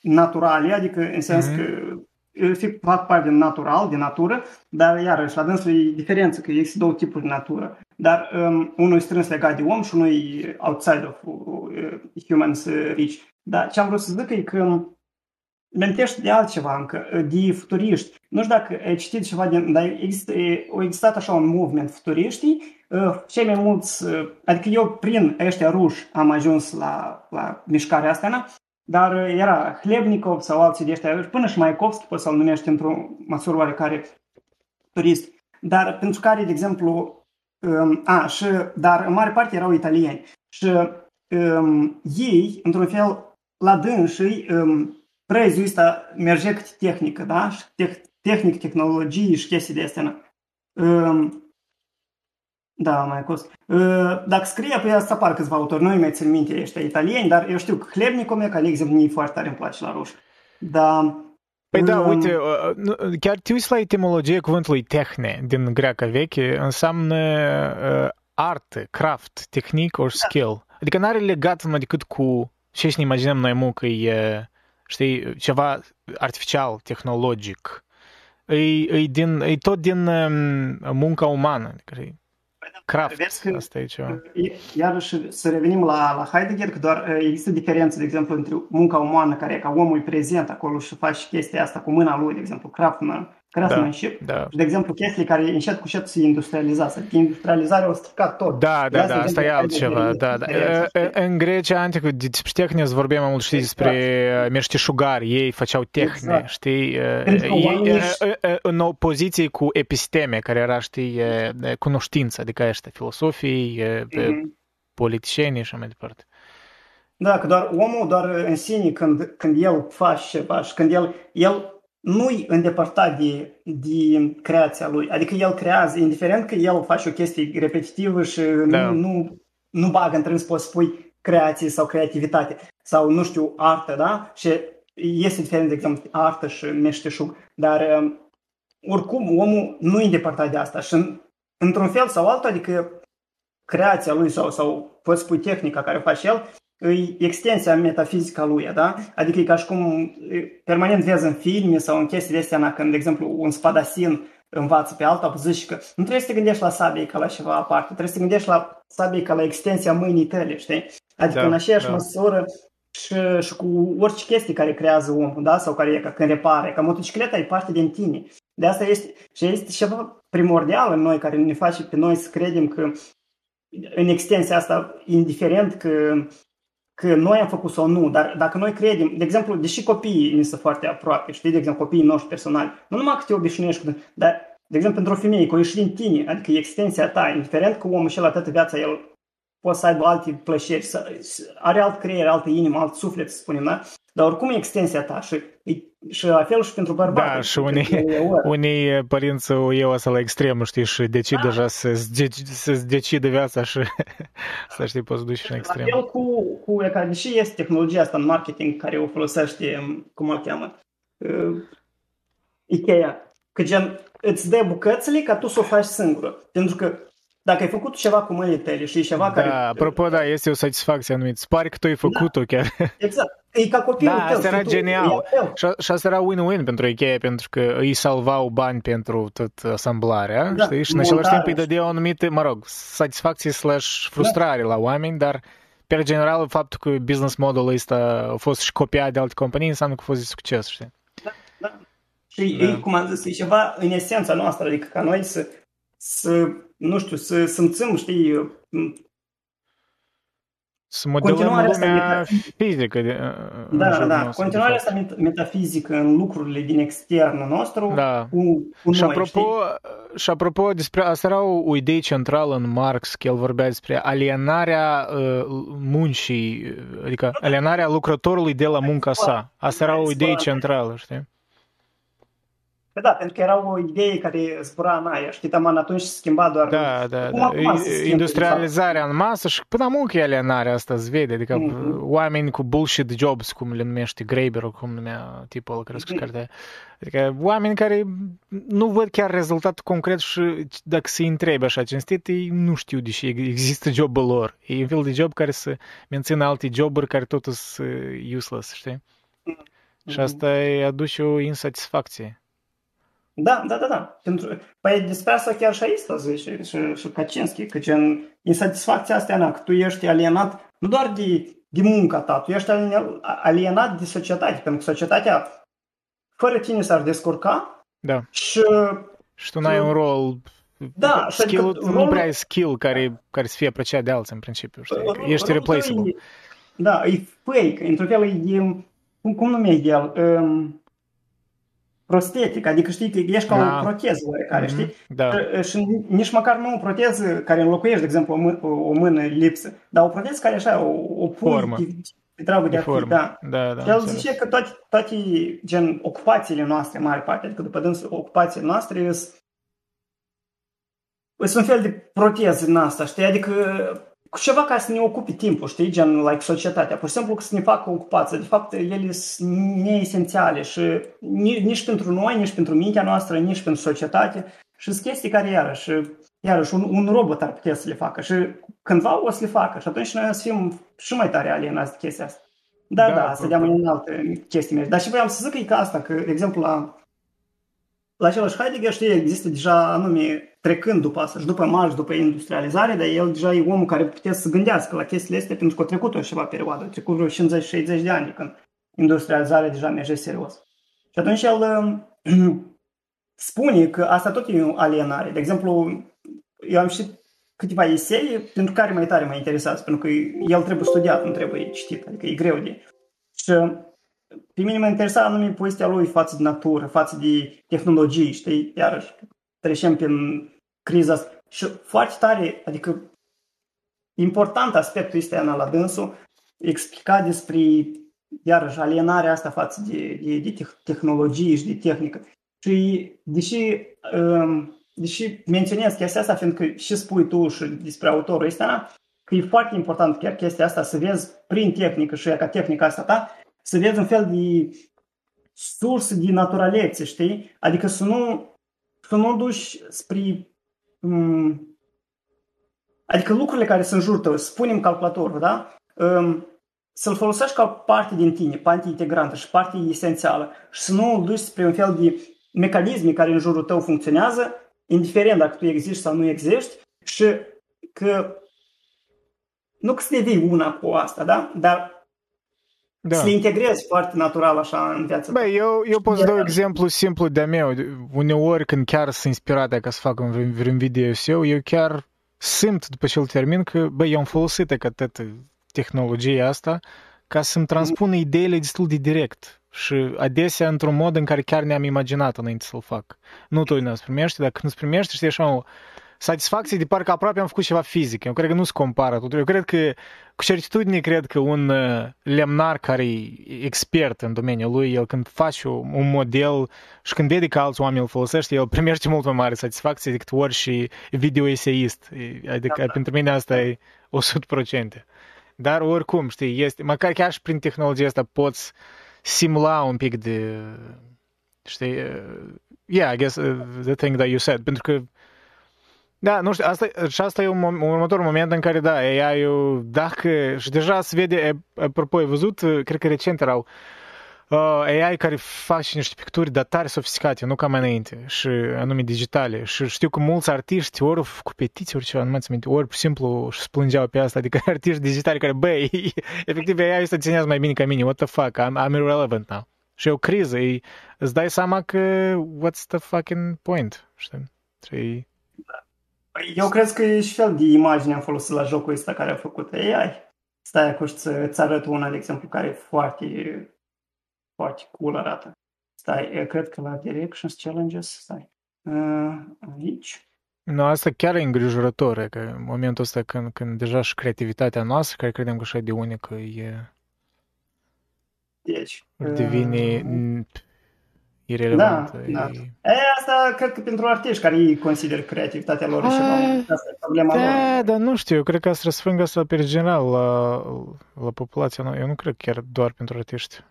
naturale, adică în sens mm-hmm. că fi, fac parte din natural, din natură, dar iarăși la dânsul e diferență, că există două tipuri de natură. Dar um, unul e strâns legat de om și unul e outside of uh, humans uh, rich. Dar ce am vrut să zic e că Mentești de altceva încă, de futuriști. Nu știu dacă ai citit ceva din... Dar există, a existat așa un movement futuriștii. Cei mai mulți... Adică eu prin ăștia ruși am ajuns la, la mișcarea asta, na? dar era Hlebnikov sau alții de ăștia, până și Maikovski poți să-l numești într-o măsură oarecare turist. Dar pentru care, de exemplu, um, a, și, dar în mare parte erau italieni. Și um, ei, într-un fel, la dânsii, um, prețul ăsta merge cât tehnică, da? Și te- tehnic, tehnologii și chestii de astea. Um, da, mai cost. Uh, dacă scrie pe asta apar câțiva autori, nu mai țin minte ăștia italieni, dar eu știu că Hlebnikov, ca de exemplu, nu foarte tare îmi place la ruși. Da, Păi da, uite, chiar te uiți la etimologia cuvântului tehne din greacă veche, înseamnă uh, artă, craft, tehnic or skill. Adică n-are legat numai decât cu ce ne imaginăm noi mu că e știi, ceva artificial, tehnologic. E, e, din, e tot din um, munca umană. Adică craft, că, asta e ceva. Iarăși să revenim la, la Heidegger, că doar există diferență, de exemplu, între munca umană, care e ca omul e prezent acolo și faci chestia asta cu mâna lui, de exemplu, craftsman, craftsmanship. Da, da. Și, de exemplu, chestii care încet cu încet se industrializează. Adică industrializarea o stricat tot. Da, da, da, asta e altceva. Da, da. În Grecia antică, despre tehnie vorbeam mai mult, știi, despre exact. meșteșugari. Ei făceau tehne, exact. știi? Ei, în opoziție cu episteme, care era, știi, cunoștință, adică ăștia, filosofii, mm-hmm. politicienii și mai departe. Da, că doar omul, doar în sine, când, când el face ceva și când el, el nu-i îndepărtat de, de creația lui. Adică el creează, indiferent că el face o chestie repetitivă și da. nu, nu, nu bagă între să poți spui creație sau creativitate sau, nu știu, artă, da? Și este diferent, de exemplu, artă și meșteșug. Dar um, oricum omul nu e îndepărtat de asta și într-un fel sau altul, adică creația lui sau, sau poți spui tehnica care face el, e extensia metafizică a lui, da? Adică e ca și cum permanent vezi în filme sau în chestii de astea, când, de exemplu, un spadasin învață pe alta, zici că nu trebuie să te gândești la sabie ca la ceva aparte, trebuie să te gândești la sabie ca la extensia mâinii tale, știi? Adică da, în aceeași da. măsură și, și cu orice chestie care creează omul, da? Sau care e ca când repare, ca motocicleta e parte din tine. De asta este, și este ceva primordial în noi care ne face pe noi să credem că în extensia asta, indiferent că că noi am făcut sau nu, dar dacă noi credem, de exemplu, deși copiii ne sunt foarte aproape, știi, de exemplu, copiii noștri personali, nu numai că te obișnuiești, dar, de exemplu, pentru o femeie, că o ieși din tine, adică extensia ta, indiferent că omul și la toată viața, el poate să aibă alte plăceri, are alt creier, altă inimă, alt suflet, să spunem, da? Dar oricum e extensia ta și, și la fel și pentru bărbați. Da, și unii, unii părinți o iau asta la extrem, știi, și decid da. deja să-ți, să decide viața și să știi, poți duci și în extrem. La fel cu, cu ca, deși este tehnologia asta în marketing care o folosește, cum o cheamă, uh, Ikea, că gen îți dă bucățile ca tu să o faci singură. Pentru că dacă ai făcut ceva cu mâinile tale și e ceva da, care... apropo, da, este o satisfacție anumită. Spari că tu ai da. făcut-o da, chiar. Exact. E ca copilul da, tău. asta era genial. Și, și asta era win-win pentru Ikea, pentru că îi salvau bani pentru tot asamblarea, da, știi? Și în același timp îi dădea o anumită, mă rog, satisfacție slash frustrare da. la oameni, dar pe general faptul că business modelul ăsta a fost și copiat de alte companii înseamnă că a fost de succes, știi? Da, da. Și da. cum am zis, e ceva în esența noastră, adică ca noi să, să nu știu, să simțim, știi, să modelăm lumea fizică. De, da, da, nostru, continuarea asta metafizică în lucrurile din externul nostru da. cu, cu și noi, apropo, știi? Și apropo, despre, asta era o, o idee centrală în Marx, că el vorbea despre alienarea uh, muncii, adică alienarea lucrătorului de la munca sa. Asta era o idee centrală, știi? Păi da, pentru că era o idee care zbura în aer, știi, taman atunci se schimba doar... Da, da, Acum, da. acum se schimbă, de Industrializarea în masă și până mult că alienarea asta se vede, adică Mhm. oameni cu bullshit jobs, cum le numește Graeber, cum numea tipul ăla care a scris Mhm. cartea. Adică oameni care nu văd chiar rezultatul concret și dacă se întrebi așa cinstit, ei nu știu de ce există jobul lor. E un fel de job care să mențină alte joburi care totul sunt useless, știi? Și asta îi aduce o insatisfacție. Da, da, da, da. Pentru, păi despre asta chiar și aici zice și, și, și Kaczynski, că gen, insatisfacția asta, na, că tu ești alienat nu doar de, de munca ta, tu ești alien- alienat de societate, pentru că societatea fără tine s-ar descurca Da. și Și tu n-ai un rol Da, și adică skill, nu rolul- prea ai skill care, care să fie apreciat de alții în principiu, știi? Că Ești rolul tău replaceable. e- Da, e fake, într-un fel e, cum, cum numește el, um, prostetic, adică știi că ești ca Da. o proteză oarecare, știi? Da. Și- Și nici măcar nu o proteză care înlocuiește, de exemplu, o, mână, o mână lipsă, dar o proteză care așa, o, o pui Formă. de, de dragul de De a fi, formă. da. Da, da. Și el înțeles. zice că toate, toate gen, ocupațiile noastre, mare parte, adică după dânsul, ocupațiile noastre sunt sunt un fel de proteză în asta, știi? Adică cu ceva ca să ne ocupe timpul, știi? Gen, like societatea. Pur și simplu că să ne facă ocupație. De fapt, ele sunt neesențiale și ni- nici pentru noi, nici pentru mintea noastră, nici pentru societate. Și sunt chestii care, iarăși, iarăși un, un robot ar putea să le facă. Și cândva o să le facă. Și atunci noi o să fim și mai tare alienați de chestia asta. Da, Da, da, să dăm probabil. în alte chestii mele. Dar și vreau să zic că e ca asta, că, de exemplu, la, la același Heidegger, știi, există deja anume trecând după asta și după marș, după industrializare, dar el deja e omul care putea să gândească la chestiile astea pentru că a trecut o ceva perioadă, a trecut vreo 50-60 de ani când industrializarea deja merge serios. Și atunci el um, spune că asta tot e o alienare. De exemplu, eu am și câteva esee pentru care mai tare mă interesează, pentru că el trebuie studiat, nu trebuie citit, adică e greu de... Și pe mine mă interesa anume povestea lui față de natură, față de tehnologii, știi, iarăși trecem prin criza asta. Și foarte tare, adică important aspectul este Ana la dânsul, explica despre iarăși alienarea asta față de, de, de te- tehnologie și de tehnică. Și deși, um, deși menționez chestia asta, fiindcă și spui tu și despre autorul ăsta, că e foarte important chiar chestia asta să vezi prin tehnică și ca tehnica asta ta, să vezi un fel de sursă de naturalețe, știi? Adică să nu, să nu duci spre... Um, adică lucrurile care sunt în jurul tău, spunem calculatorul, da? Um, să-l folosești ca parte din tine, parte integrantă și parte esențială și să nu îl duci spre un fel de mecanisme care în jurul tău funcționează, indiferent dacă tu existi sau nu existi și că nu că să devii una cu asta, da? Dar Da. să le integrezi foarte natural așa în viața ta. Băi, eu, eu pot să dau Iar- exemplu simplu de-a meu. Uneori când chiar sunt inspirat ca să fac un vreun, vreun video eu, eu chiar simt după ce îl termin că, băi, eu am folosit că atât tehnologia asta ca să-mi transpună ideile destul de direct și adesea într-un mod în care chiar ne-am imaginat înainte să-l fac. Nu tu nu-ți primești, dacă nu-ți primești, știi așa o satisfacție de parcă aproape am făcut ceva fizic. Eu cred că nu se compară totul. Eu cred că, cu certitudine, cred că un uh, lemnar care e expert în domeniul lui, el când face un, un model și când vede că alți oameni îl folosește, el primește mult mai mare satisfacție decât orice video-eseist. E- Adică Da, da. pentru mine asta e 100%. Dar oricum, știi, este, măcar chiar și prin tehnologia asta poți simula un pic de, știi, uh, yeah, I guess uh, the thing that you said, pentru că da, nu știu, asta, și asta e un, mom- un următor moment în care, da, AI-ul, dacă, și deja se vede, e, apropo, ai văzut, uh, cred că recent erau uh, AI care face niște picturi dar tare sofisticate, nu ca mai înainte, și anume digitale. Și știu că mulți artiști ori cu petiții, ori ceva, nu mai țin minte, ori pur și simplu își plângeau pe asta, adică artiști digitali care, băi, efectiv AI ăsta ținează mai bine ca mine, what the fuck, I'm, I'm irrelevant now. Și e o criză, e, îți dai seama că what's the fucking point, știi? Și Eu cred că e și fel de imagine am folosit la jocul ăsta care a făcut AI. Stai acum și să-ți arăt una, de exemplu, care e foarte, foarte cool arată. Stai, eu cred că la Directions Challenges, stai, uh, aici. Nu, asta chiar e îngrijorător, e că în momentul ăsta când, când deja și creativitatea noastră, care credem că așa de unică, e, Deci, devine uh, n- irelevant. Da, e... da. E, asta cred că pentru artiști care ei consider creativitatea lor și ceva. Asta e problema da, lor. dar nu știu, eu cred că asta răsfrângă asta pe general la, la populația. Eu nu cred chiar doar pentru artiști.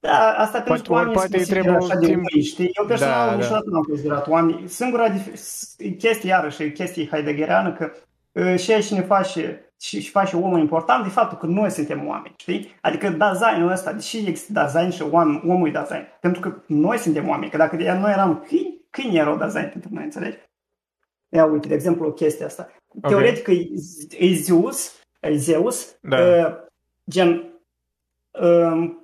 Da, asta Poate- pentru că oamenii poate se îi consideră trebuie așa de timp- umili, știi? Eu personal Da, niciodată nu am considerat oameni. Singura dif- chestie, iarăși, e chestie heidegeriană, că uh, și și ne face și, și face omul important de faptul că noi suntem oameni, știi? Adică designul ăsta, deși există design și om, omul e design, pentru că noi suntem oameni, că dacă noi eram câini, câini erau design pentru noi, înțelegi? Ia uite, de exemplu, o chestie asta. Ok. Teoretic e, e Zeus, e Zeus, Da. uh, gen uh,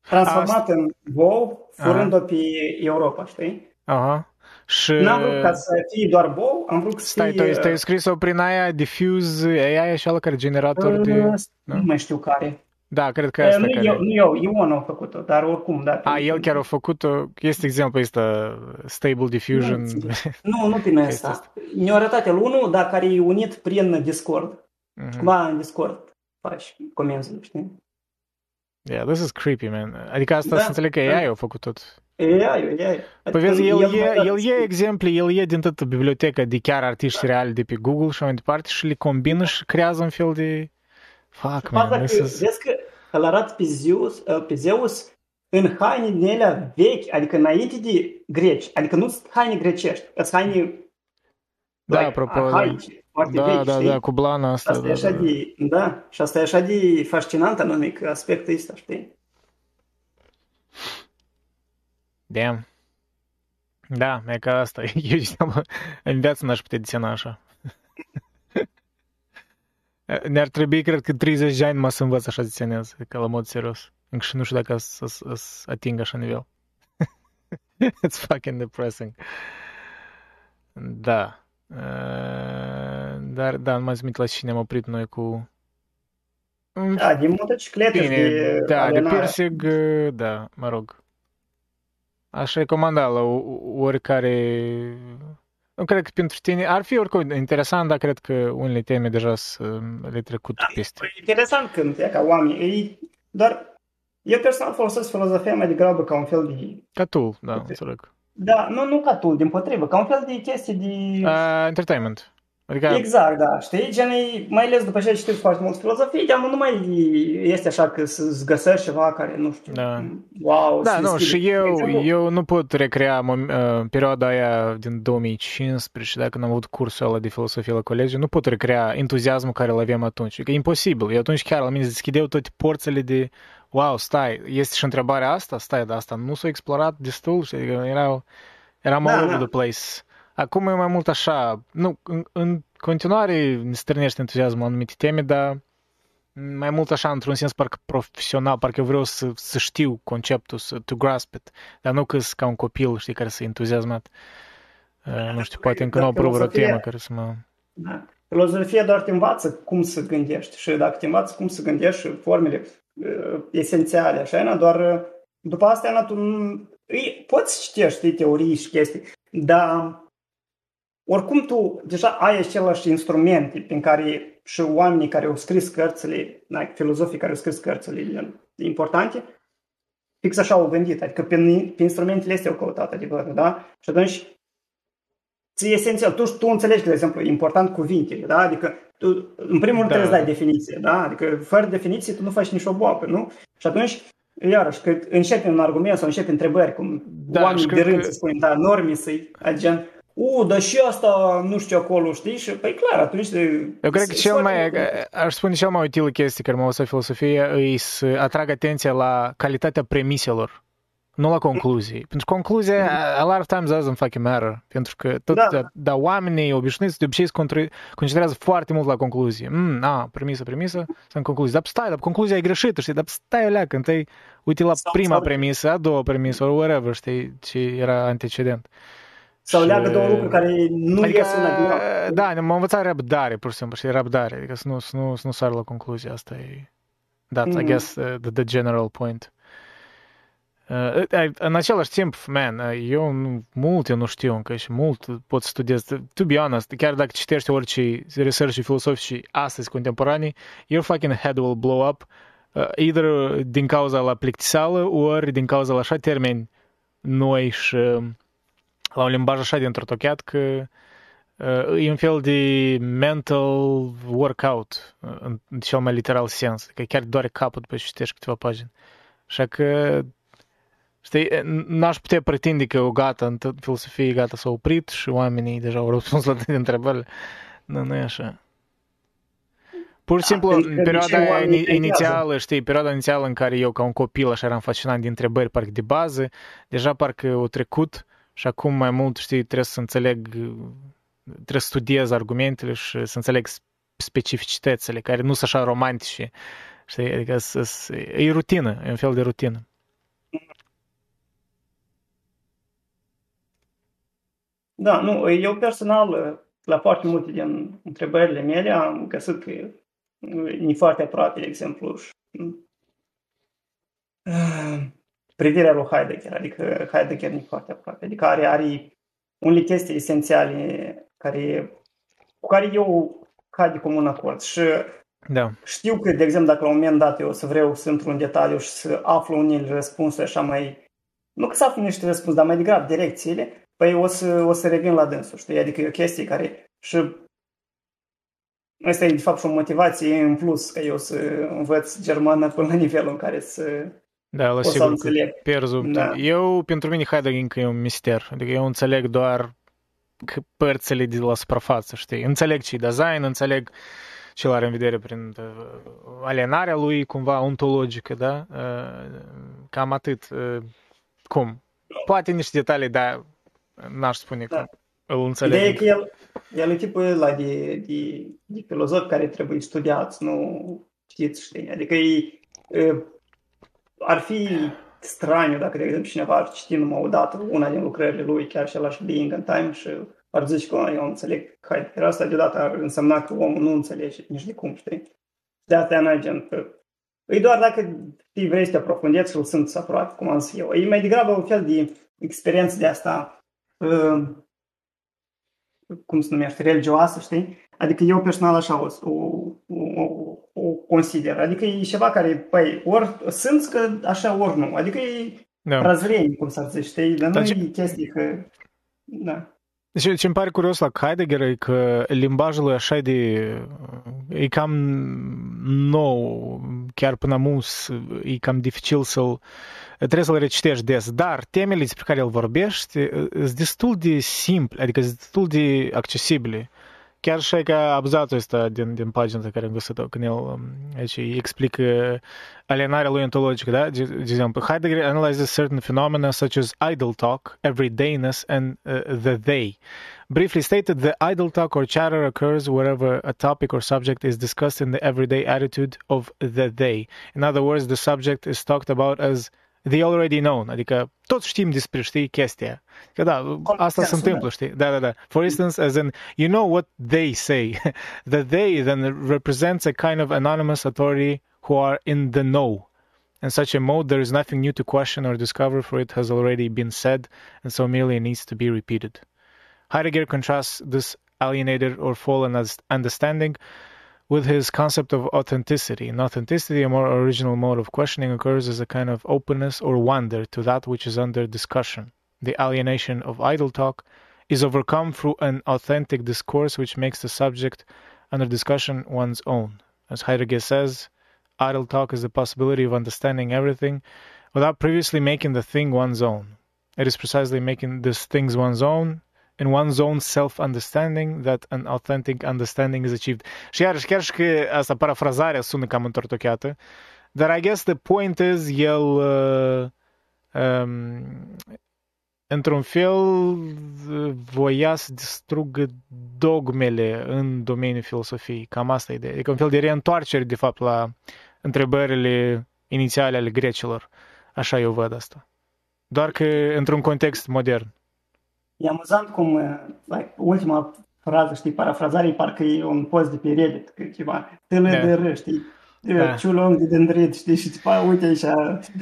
transformat în bou, furând-o pe Europa, știi? Aha. Și... N-am vrut ca să fie doar bou, am vrut să Stai, fie... tu ai, ai scris-o prin aia Diffuse AI, așa care generator de... uh, da? Nu mai știu care. Da, cred că Uh, asta nu, care... eu, nu eu, Ion a făcut-o, dar oricum, da. A, el chiar a făcut-o, este exemplu ăsta, Stable Diffusion. Nu, nu prin Chestia asta. Ne-a arătat el unul, dar care e unit prin Discord. Mhm. Cumva în Discord faci comenzi, știi? Yeah, this is creepy, man. Adică asta Da, să înțeleg că da. AI a făcut-o. E, ai, e, ai. Păi vezi, el, mai e, dat- el e exemple, el e din toată biblioteca de chiar artiști reali de pe Google și mai departe și le combină și creează un fel de... Fuck, Faza man, că, this is... vezi că îl arată pe Zeus, pe Zeus în haine din ele vechi, adică înainte de greci, adică nu sunt haine grecești, sunt haine Da, like, apropo, arhaice, foarte Da, vechi, da, știi? da, cu blana asta. Asta Da, e așa da, da. de, da, și asta e așa de fascinant anumic aspectul ăsta, știi? Damn. Da, ca asta. Eu ziceam, în viață n-aș putea desena așa. Ne-ar trebui, cred că 30 de ani mă să învăț așa desenez, ca la mod serios. Încă și nu știu dacă să, ating așa nivel. It's fucking depressing. Da. Dar, da, nu mai zi la cine am oprit noi cu... Da, de motociclete Bine, de da, de piercing, da, mă rog. Aș recomanda la o- oricare... Nu cred că pentru tine ar fi oricum interesant, dar cred că unele teme deja să le trecut peste. E interesant când e ca oameni, e, dar eu personal folosesc filozofia mai degrabă ca un fel de, Ca tu, da, înțeleg. da, nu, nu ca tu, din potrivă, ca un fel de chestie de... Uh, entertainment. Adică, Exact, da, știi? Gen, e- mai ales după ce ai citit foarte mult filozofie, de nu mai este așa că să-ți găsești ceva care, nu știu, Da. wow, da, să nu, deschide. și eu, De exemplu, eu nu pot recrea mom- uh, perioada aia din 2015, dacă n-am avut cursul ăla de filosofie la colegi, nu pot recrea entuziasmul care îl aveam atunci. Că e imposibil. Eu atunci chiar la mine se deschideau toate porțile de wow, stai, este și întrebarea asta? Stai, dar asta nu s-a explorat destul? Știi? Adică erau, eram Da, all over da. the place. Acum e mai mult așa, nu, în, în continuare ne strânește entuziasmul în anumite teme, dar mai mult așa, într-un sens parcă profesional, parcă eu vreau să, să știu conceptul, să to grasp it, dar nu că sunt ca un copil, știi, care să entuziasmat. Uh, nu știu, poate încă nu Dar au apărut vreo filosofia- temă care să mă... Da. Filozofia doar te învață cum să gândești și dacă te învață cum să gândești și formele uh, esențiale, așa, na, doar uh, după asta, na, tu nu- îi, poți citești știi, teorii și chestii, dar oricum tu deja ai același instrumente prin care și oamenii care au scris cărțile, na, filozofii care au scris cărțile gen, importante, fix așa au gândit, adică prin, prin instrumentele astea au căutat adevărul, da? Și atunci ți e esențial. Tu, tu înțelegi că, de exemplu, e important cuvintele, da? Adică, tu, în primul rând, Da. trebuie să dai definiție, da? Adică, fără definiție, tu nu faci nicio boabă, nu? Și atunci, iarăși, că începi un argument sau începi întrebări, cum Da, da, oamenii și de cred rând că- să spun, da, normii să-i, gen, u, dar și asta, nu știu acolo, știi? Și, păi, clar, atunci... Eu cred că cel mai, aș spune cel mai utilă chestie care m-a învățat filosofia e să atrag atenția la calitatea premiselor, nu la concluzii. Pentru că concluzia, a lot of times doesn't fucking matter. Pentru că tot, Da. da. dar oamenii obișnuiți de obicei se contra- concentrează foarte mult la concluzie. Mm, a, premisă, premisă, sunt concluzii. Dar stai, dar concluzia e greșită, știi? Dar stai, alea, când întâi uite la Sau- prima sau- premisă, a doua premisă, or whatever, știi, ce era antecedent. Sau Și- leagă două lucruri care nu adică, ies una din alta. da, m-a învățat răbdare, pur și simplu, știi, răbdare, adică să nu, să nu, să nu sar la concluzie, asta e, that's, I Mhm. guess, uh, the, the general point. Uh, uh, în același timp, man, uh, eu nu, mult eu nu știu încă și mult pot să studiez. To be honest, chiar dacă citești orice research filosofici astăzi contemporanii, your fucking head will blow up uh, either din cauza la plictiseală, ori din cauza la așa termeni noi și uh, la un limbaj așa de întortocheat că uh, e un fel de mental workout uh, în cel mai literal sens, că chiar doare capul după ce citești câteva pagini. Așa că Știi, n-aș putea pretinde că o gata, în filosofie gata s-a oprit și oamenii deja au răspuns la toate întrebările. Nu, nu e așa. Pur și simplu, în perioada inițială, știi, perioada inițială în care eu, ca un copil, așa eram fascinat de întrebări, parcă de bază, deja parcă o trecut și acum mai mult, știi, trebuie să înțeleg, trebuie să studiez argumentele și să înțeleg specificitățile care nu sunt așa romantice, știi, adică e rutină, e un fel de rutină. Da, nu, eu personal, la foarte multe din întrebările mele am găsit că e foarte aproape, de exemplu, și, uh, privirea lui Heidegger, adică Heidegger e foarte aproape, adică are, are unele chestii esențiale care, cu care eu cad de comun acord și da. știu că, de exemplu, dacă la un moment dat eu o să vreau să intru în detaliu și să aflu unele răspunsuri așa mai, nu că să aflu niște răspunsuri, dar mai degrabă direcțiile, păi o să, o să revin la dânsul, știi? Adică e o chestie care și Asta e, de fapt, și o motivație în plus, că eu să învăț germană până la nivelul în care să da, la sigur că pierzu. Da. Eu, pentru mine, Heidegger încă e un mister. Adică eu înțeleg doar părțile de la suprafață, știi? Înțeleg ce design, înțeleg ce are în vedere prin uh, alienarea lui, cumva, ontologică, da? Uh, cam atât. Uh, cum? Poate niște detalii, dar n-aș spune da. că îl înțeleg. Ideea e că el, el e tipul ăla de, de, de filozof care trebuie studiați, nu știți, știi? Adică e, ar fi straniu dacă, de exemplu, cineva ar citi numai o dată una din lucrările lui, chiar și la și Being in Time și ar zice că eu înțeleg Heidegger. Asta deodată ar însemna că omul nu înțelege nici de cum, știi? De asta n gen că E doar dacă vrei să te aprofundezi și îl simți aproape, cum am zis eu. E mai degrabă un fel de experiență de asta uh, cum se numește, religioasă, știi? Adică eu personal așa o, o, o, o consider. Adică e ceva care, păi, ori simți că așa, ori nu. Adică e da. razrenie, cum să zici, știi? Dar, Dar nu ce... e chestie că... Da. Deci ce îmi pare curios la Heidegger e că limbajul e așa de... e cam nou, chiar până mus, e cam dificil să-l trebuie să-l recitești des, dar temele despre care el vorbește sunt destul de simple, adică sunt destul de accesibile. Chiar și ca abuzatul ăsta din, din pagina care am găsit-o, când el aici explică alienarea lui ontologică, da? De, de exemplu, Heidegger analyzes certain phenomena such as idle talk, everydayness, and uh, the they. Briefly stated, the idle talk or chatter occurs wherever a topic or subject is discussed in the everyday attitude of the they. In other words, the subject is talked about as they already know, adică toți știm despre, știi, chestia. Că da, asta se întâmplă, știi? Da, da, da. For instance, as in, you know what they say. the they then represents a kind of anonymous authority who are in the know. In such a mode, there is nothing new to question or discover, for it has already been said, and so merely needs to be repeated. Heidegger contrasts this alienated or fallen understanding with his concept of authenticity. In authenticity, a more original mode of questioning occurs as a kind of openness or wonder to that which is under discussion. The alienation of idle talk is overcome through an authentic discourse which makes the subject under discussion one's own. As Heidegger says, idle talk is the possibility of understanding everything without previously making the thing one's own. It is precisely making this things one's own in one's own self-understanding that an authentic understanding is achieved. Și iarăși, chiar și că asta parafrazarea sună cam întortocheată, dar I guess the point is, el uh, um, într-un fel voia să distrugă dogmele în domeniul filosofiei. Cam asta e ideea. Adică un fel de reîntoarcere, de fapt, la întrebările inițiale ale grecilor. Așa eu văd asta. Doar că într-un context modern. E amuzant cum like, ultima frază, știi, parafrazare, parcă e un post de pe Reddit, că ceva, TLDR, da. știi, da. ciulong de dendrit, știi, și țipa, uite aici,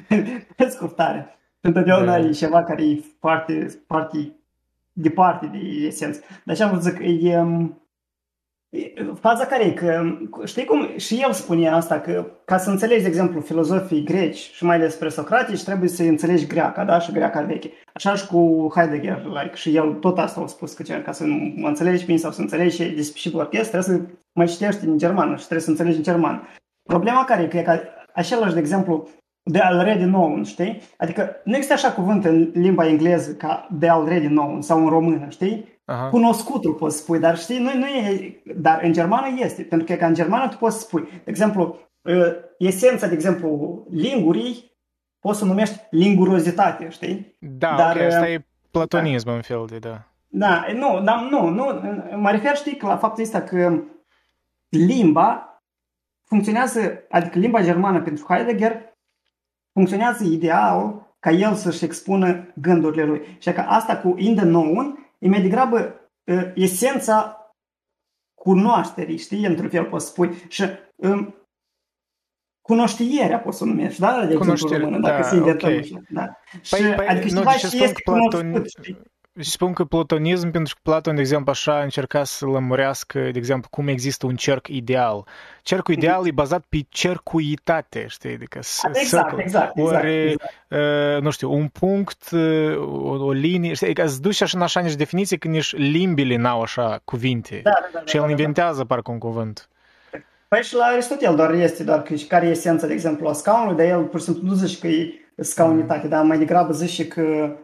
scurtare. Întotdeauna da. e ceva care e foarte, foarte departe de esență. Dar așa am văzut că e, Faza care e că, știi cum, și el spune asta, că ca să înțelegi, de exemplu, filozofii greci și mai despre socratici, trebuie să înțelegi greaca, da, și greaca veche. Așa și cu Heidegger, like, și el tot asta a spus, că ca să mă înțelegi bine sau să înțelegi și despre și orchest, trebuie să mai citești în germană și trebuie să înțelegi în germană. Problema care e că e ca același, de exemplu, de already known, știi? Adică nu există așa cuvânt în limba engleză ca de already known sau în română, știi? Aha. Cunoscutul poți spui, dar știi, nu, nu e, dar în germană este, pentru că ca în germană tu poți spui, de exemplu, ă, esența, de exemplu, lingurii, poți să numești lingurozitate, știi? Da, dar, ok, asta ă, e platonism da. în fel de, da. Da, nu, dar nu, nu, mă refer, știi, la faptul ăsta că limba funcționează, adică limba germană pentru Heidegger funcționează ideal ca el să-și expună gândurile lui. Și că asta cu in the known e mai degrabă uh, esența cunoașterii, știi, într-un fel poți spui. Și um, cunoștierea poți să numești, da? De exemplu, română, dacă da, se okay. da. Păi, și, păi, adică nu, și este Platon... cunoscut, știi? Și spun că platonism, pentru că Platon, de exemplu, așa încerca să lămurească, de exemplu, cum există un cerc ideal. Cercul ideal e bazat pe cercuitate, știi? Adică exact, exact, exact, Ori, exact. Uh, nu știu, un punct, uh, o, o linie, știi? Adică îți duci așa în așa niște definiții că nici limbile n-au așa cuvinte. Da, da, da, și el da, inventează da. parcă un cuvânt. Păi și la Aristotel doar este, doar că care e esența, de exemplu, a scaunului, dar el pur și simplu nu zice că e scaunitate, mm. dar mai degrabă zice că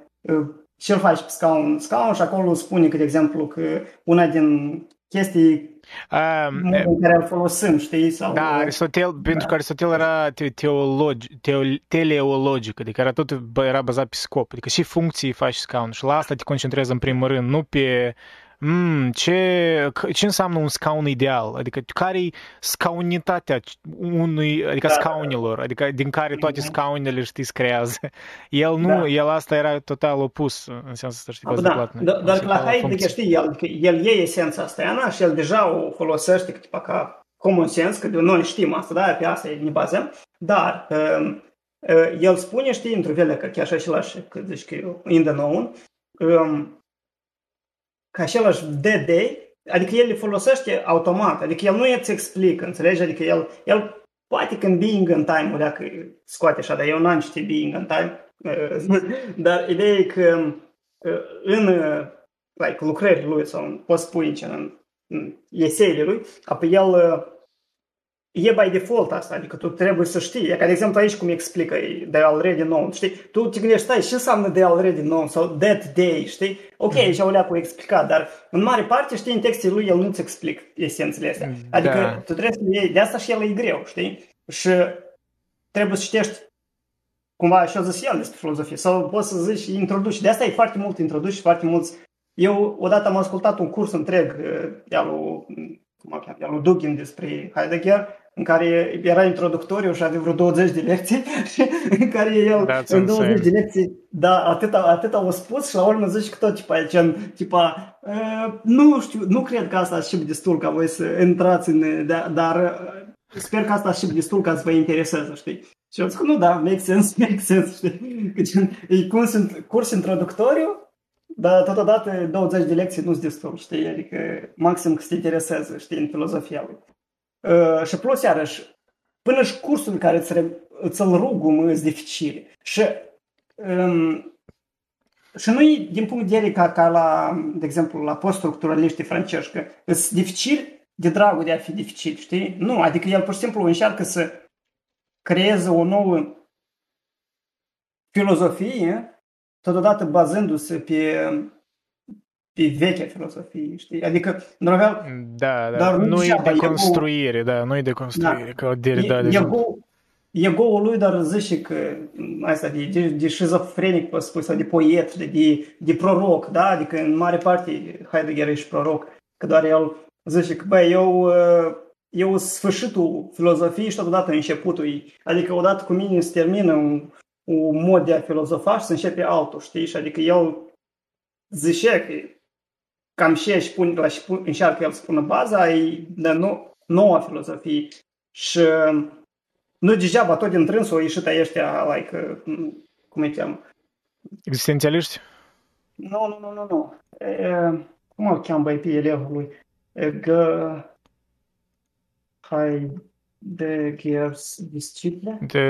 uh, ce îl faci pe scaun? Scaun și acolo spune că, de exemplu, că una din chestii Um, în care îl folosim, știi? Sau, da, Aristotel, da. pentru că Aristotel era teologi, teo, teleologic, adică era tot era bazat pe scop, adică și funcții faci scaun și la asta te concentrezi în primul rând, nu pe Mm, ce, ce înseamnă un scaun ideal? Adică care e scaunitatea unui, adică da, scaunilor, adică din care toate mhm. scaunele, știți, creează. El nu, da. el asta era total opus, în sensul ăsta, știi, da, da, dar la Heidegger, știi, el, el e esența asta, Ana, și el deja o folosește tipa, ca common sense, că noi știm asta, da, pe asta ne bazăm, dar um, uh, el spune, știi, într-o fel, că chiar așa și lași, că zici că in the known, um, ca același DD, adică el le folosește automat, adică el nu îți explică, înțelegi? Adică el, el poate când being in time, dacă scoate așa, dar eu n-am citit being in time, dar ideea e că în like, lucrările lui sau poți spui în, în eseile lui, apoi el e by default asta, adică tu trebuie să știi. E ca de exemplu aici cum explică de already known, știi? Tu te gândești, stai, ce înseamnă de already known sau that day, știi? Ok, aici o leacu explicat, dar în mare parte, știi, în textul lui el nu-ți explic esențele astea. Mm, adică da. tu trebuie să iei, de asta și el e greu, știi? Și trebuie să citești cumva așa zis el despre filozofie sau poți să zici introduci. De asta e foarte mult introduci, foarte mulți. Eu odată am ascultat un curs întreg de al lui, cum cheamă, lui Dugin despre Heidegger în care era introductoriu și avea vreo 20 de lecții în care el That's în 20 insane. de lecții da, atât, atât au spus și la urmă zici că tot tipa, gen, tipa uh, nu știu, nu cred că asta și destul ca voi să intrați în, da, dar uh, sper că asta și destul ca să vă intereseze, știi? Și eu zic, nu, da, make sense, make sense, știi? Că gen, e curs, curs introductoriu, dar totodată 20 de lecții nu-s destul, știi? Adică maxim că să te interesează, știi, în filozofia lui. Uh, și plus, iarăși, până și cursul care îți, îți-l rugum îți dificil. Și, um, și nu e din punct de vedere ca, ca la, de exemplu, la poststructuraliștii francezi, că îți dificil de dragul de a fi dificil, știi? Nu, adică el pur și simplu încearcă să creeze o nouă filozofie, totodată bazându-se pe pe vechea filosofie, știi? Adică, normal, da, da. Dar nu, nu e de construire, da, nu e de construire, da. ca Derrida, de ego, ego-ul lui doar zice că asta de, de, de șizofrenic, poți spui, sau de poet, de, de, de proroc, da? Adică în mare parte Heidegger e și proroc, că doar el zice că, băi, eu, eu sfârșitul filozofiei și totodată începutul Adică odată cu mine se termină un, un mod de a filozofa și se începe altul, știi? Și adică el zicea că cam și și pun, la și pun, încearcă el să pună baza e de nou, noua filozofie și nu degeaba tot din trânsul ieșit ăștia, like, cum îi cheamă? Existențialiști? Nu, nu, nu, nu, nu. E, cum îl cheamă băi pe elevul lui? E, G... Heidegger's disciple. De...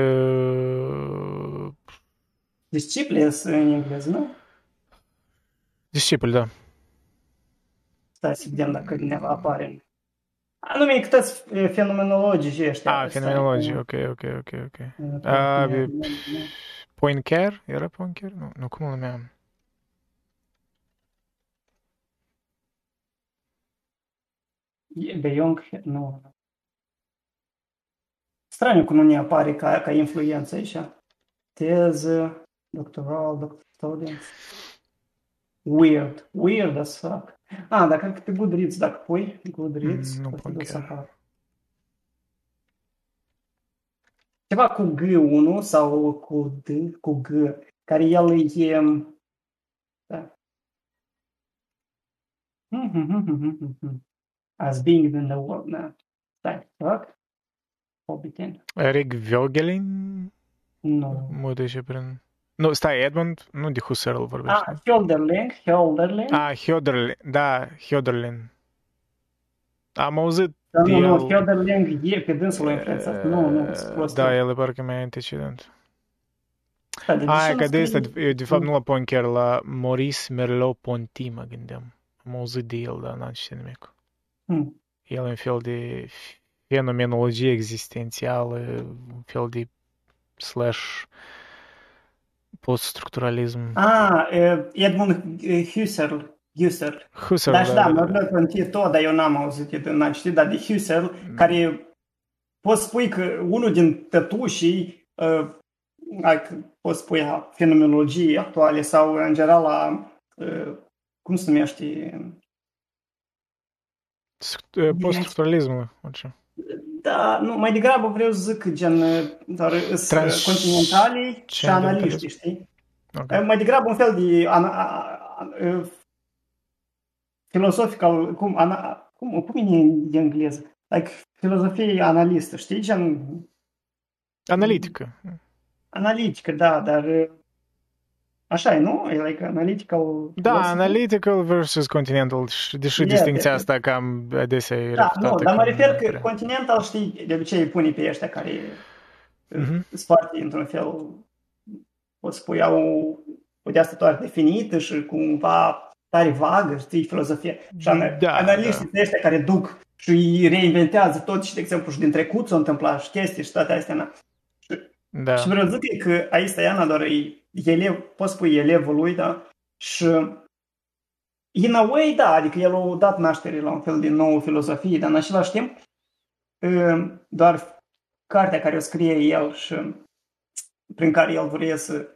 Disciple în engleză, nu? Discipol, da. Stai să vedem dacă ne apare. Anume, câteți fenomenologici ăștia. Ah, fenomenologie, ok, ok, ok, ok. Ah, e- Poincar? Era Poincar? Nu, nu, cum îl numeam? De Jung, nu. Straniu cum nu ne apare ca, ca influență aici. Teză, doctoral, doctor students. Weird. Weird as fuck. Ah, dar cred că pe Goodreads, dacă pui Goodreads, Mm, nu o să pun duc să chiar. apară. Ceva cu G1 sau cu D, cu G, care el e... Da. As being in the world, da. Stai, fac? Hobbitin? Eric Vogelin? Nu. Mă duce prin... Nu, stai, Edmund, nu de Husserl vorbește. Ah, Hölderlin, Hölderlin. Ah, Hioderlin, da, Hioderlin. Am auzit Dar nu, nu, el- Hölderlin e pe dânsul a influențat. Nu, nu, sunt prost. Da, el e parcă mai antecedent. Stai, de ce Ah, nu că de scrie- asta, eu de fapt nu la Poincar, la Maurice Merleau-Ponty mă gândeam. Am auzit de el, dar n-am citit nimic. Hmm. El e un fel de fenomenologie existențială, un fel de slash poststructuralism. Ah, e, Edmund e, Husserl. Husserl. Husserl, Da, și da, mă rog conti tot, dar eu n-am auzit, eu n-am citit, dar de Husserl, care poți spui că unul din tătușii, uh, ai, că poți spui a fenomenologiei actuale sau în general a, uh, cum se numește, Poststructuralismul, orice. Da, nu, mai degrabă vreau să zic gen, doar îs Trans- continentalii și analiștii, știi? Ok. Mai degrabă un fel de ana, a, a, a, filosofical, cum, ana, cum, cum e în engleză? Like, filozofie analistă, știi? Gen Analitică. analitică, da, dar așa e, nu? E like analytical Da, philosophy. analytical versus continental, și- deși Yeah, distinția yeah. asta cam adesea e Da, refutată. nu, dar mă că refer nu că prea. continental, știi, de obicei îi pune pe ăștia care Mhm. sunt foarte, într-un fel, poți spui, au o de asta doar definită și cumva tare vagă, știi, filozofie. Și ana- Da, analiștii da. ăștia care duc și îi reinventează tot și, de exemplu, și din trecut s-au întâmplat și chestii și toate astea. Na. Da. Și vreau să zic că aici Iana doar e elev, poți spui elevul lui, da? Și in a way, da, adică el a dat naștere la un fel de nouă filozofie, dar în același timp ă, doar cartea care o scrie el și prin care el vrea să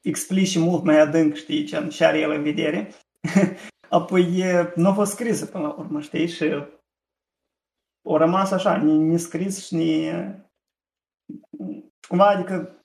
explice mult mai adânc, știi, ce ce are el în vedere, apoi e, nu a fost scrisă până la urmă, știi, și o rămas așa, nescris și ne, cumva, adică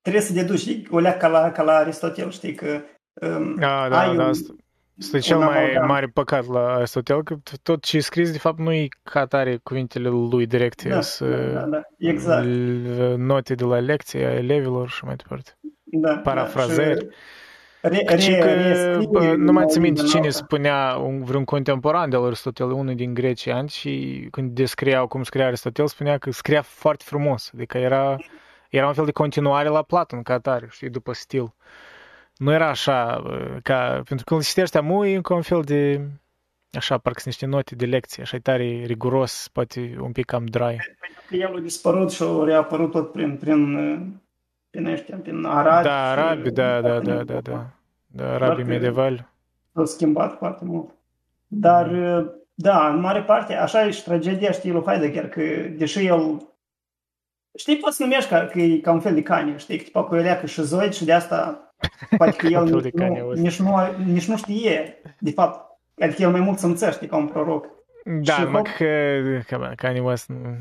trebuie să deduci, știi, o leac ca la, ca la Aristotel, știi, că um, Da, da, ai da. un- Asta asta e cel un mai amalgam. mare păcat la Aristotel, că tot ce e scris, de fapt, nu e ca tare cuvintele lui direct, da, sunt da, da, da, exact. l- note de la lecție a elevilor și mai departe. Da, parafrazări. Da, și re, Căci re, că, rescrie bă, nu mai țin din minte nou cine din alta. spunea, un, vreun contemporan de la Aristotel, unul din greciani, și când descriau cum scria Aristotel, spunea că scria foarte frumos, adică era, era un fel de continuare la Platon ca atare, știi, după stil. Nu era așa, bă, ca, pentru că îl citești amu, e încă un fel de, așa, parcă sunt niște note de lecție, așa, e tare riguros, poate un pic cam dry. Că el a dispărut și a reapărut tot prin, prin, prin ăștia, prin arabi. Da, și- arabi, da, da, da, da, da, da, arabii Parcă- medievali. s-a schimbat foarte mult. Dar, da, în mare parte, așa e și tragedia, știi, lui Heidegger, că deși el, știi, poți să numești ca, că e ca un fel de Kanye, știi, că tipa cu el leacă șizoid și de asta poate că Ca un el fel de nici Kanye nu, West. nici, nu, nici nu știe, de fapt, adică el mai mult simțea, știi, ca un proroc. Da, Și numai hop- că, că Kanye West nu-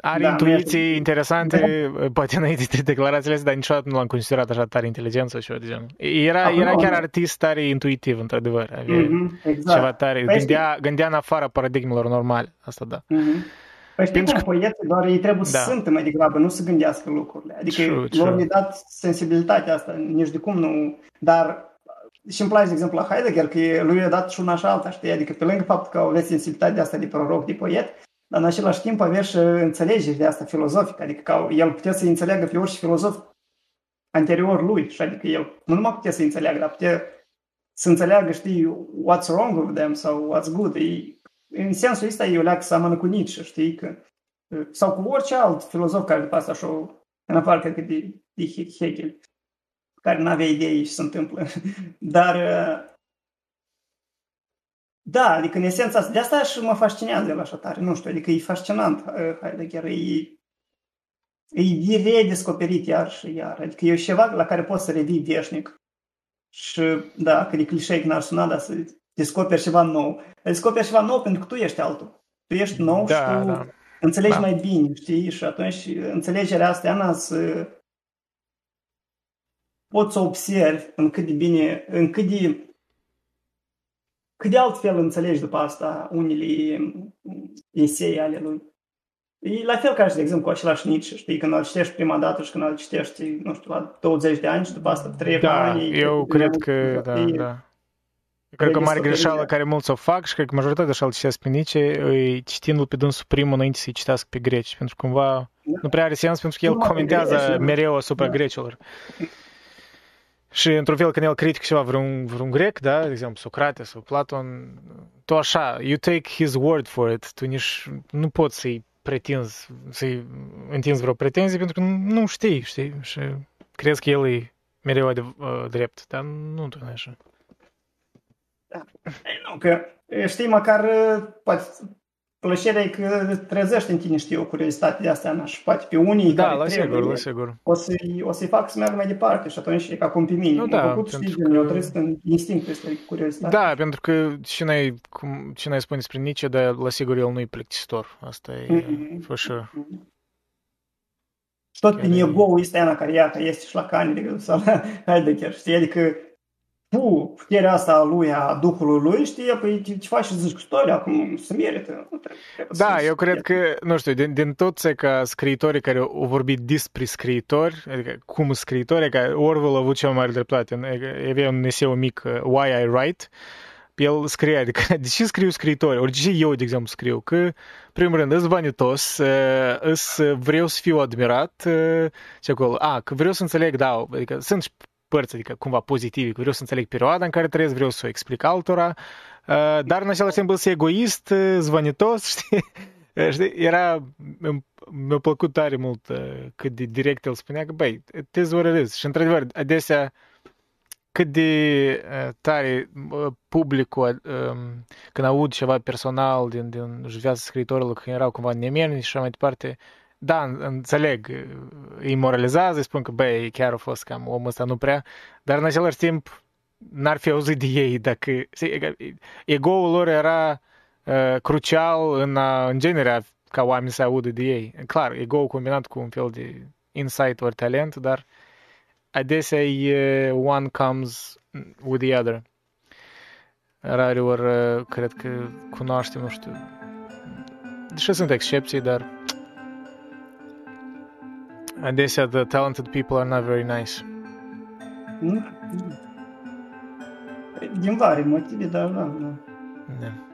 are Da, intuiții nu este- interesante, poate înainte de declarațiile astea, dar niciodată nu l-am considerat așa tare inteligență sau ceva de genul. Era, Acum, era chiar nu. artist tare intuitiv, într-adevăr. Avea Mhm, exact. ceva tare. Păi Gândea, gândea în afara paradigmelor normale. Asta da. Mhm. Păi știi Pentru cum poeții, doar ei trebuie să Da. simtă mai degrabă, nu să gândească lucrurile. Adică True, lor true. le dat sensibilitatea asta, nici de cum nu... Dar și îmi place, de exemplu, la Heidegger, că lui i-a dat și una și alta, știi? Adică pe lângă faptul că avea sensibilitatea asta de proroc, de poet, dar în același timp avea și înțelegeri de asta filozofică, adică că el putea să înțeleagă pe orice filozof anterior lui, și adică el nu numai putea să înțeleagă, dar putea să înțeleagă, știi, what's wrong with them sau what's good. E, în sensul ăsta eu leac seamănă cu Nietzsche, știi, că, sau cu orice alt filozof care după asta așa, în afară, cred că de, de Hegel, care nu avea idei și se întâmplă. Dar da, adică în esența de asta și mă fascinează el așa tare, nu știu, adică e fascinant Heidegger, e, e redescoperit iar și iar, adică e ceva la care poți să revii veșnic. Și da, că de clișeic n-ar suna, dar să descoperi ceva nou. Descoperi ceva nou pentru că tu ești altul. Tu ești nou da, și tu da. înțelegi da. mai bine, știi? Și atunci înțelegerea asta, Ana, să poți să observi în cât de bine, în cât de cât de altfel înțelegi după asta unele esei ale lui. E la fel ca și, de exemplu, cu același Nietzsche, știi, când îl citești prima dată și când îl citești, nu știu, la 20 de ani și după asta 3 da, ani. eu cred că, da, e, da. Eu cred că mare greșeală care mulți o fac și cred că majoritatea așa îl citesc pe Nietzsche, îi citindu-l pe dânsul primul înainte să-i citească pe greci, pentru că cumva da. nu prea are sens, pentru că el comentează mereu asupra da. grecilor. Și într-un fel când el critică ceva vreun, vreun grec, da, de exemplu Socrate sau Platon, tu așa, you take his word for it, tu nici nu poți să-i pretinzi, să-i întinzi vreo pretenzie pentru că nu știi, știi, și crezi că el e mereu adev- uh, drept, dar nu tu așa. Da. Nu, că știi, măcar poate plăcerea e că trezește în tine, știu, o curiozitate de asta, și poate pe unii da, care la trebuie, sigur, la sigur. O, să-i, o să-i fac să meargă mai departe și atunci e ca cum pe mine. Nu, da, făcut, știi, că... eu trăiesc în instinctul ăsta de curiozitate. Da, pentru că cine, cum, cine spune despre Nietzsche, dar la sigur el nu e plictisitor. Asta e, mm-hmm. for sure. Mm-hmm. Și tot pe ego-ul ăsta, care iată, este și la Kanye, sau la Heidegger, știi, adică tu, puterea asta a lui, a Duhului lui, știi, păi ce faci și zici istoria, acum se merită. Da, eu cred că, nu știu, din, din toți ca scriitorii care au vorbit despre scriitori, adică cum scriitori, că Orwell a avut cea mai mare dreptate, avea un eseu mic, uh, Why I Write, el scrie, adică, de ce scriu scriitori, ori de ce eu, de exemplu, scriu, că, primul rând, îs vanitos, uh, îs vreau să fiu admirat, ce uh, acolo, a, că vreau să înțeleg, da, adică sunt părți, adică cumva pozitive, că vreau să înțeleg perioada în care trăiesc, vreau să o explic altora, uh, dar în același timp să egoist, uh, zvanitos, știi? știi? Era, mi-a plăcut tare mult uh, cât de direct el spunea că, băi, te zvorărâzi. Și într-adevăr, adesea, cât de tare publicul, um, când aud ceva personal din, din viața scriitorilor, când erau cumva nemerni și așa mai departe, da, înțeleg, îi moralizează, îi spun că, băi, chiar a fost cam omul ăsta nu prea, dar în același timp n-ar fi auzit de ei dacă... Ego-ul lor era uh, crucial în, uh, în genere ca oameni să audă de ei. Clar, ego combinat cu un fel de insight ori talent, dar adesea e one comes with the other. Rare ori cred că cunoaștem, nu știu, deși sunt excepții, dar Adesea, the talented people are not very nice. Din vari motive, dar da, da. Da.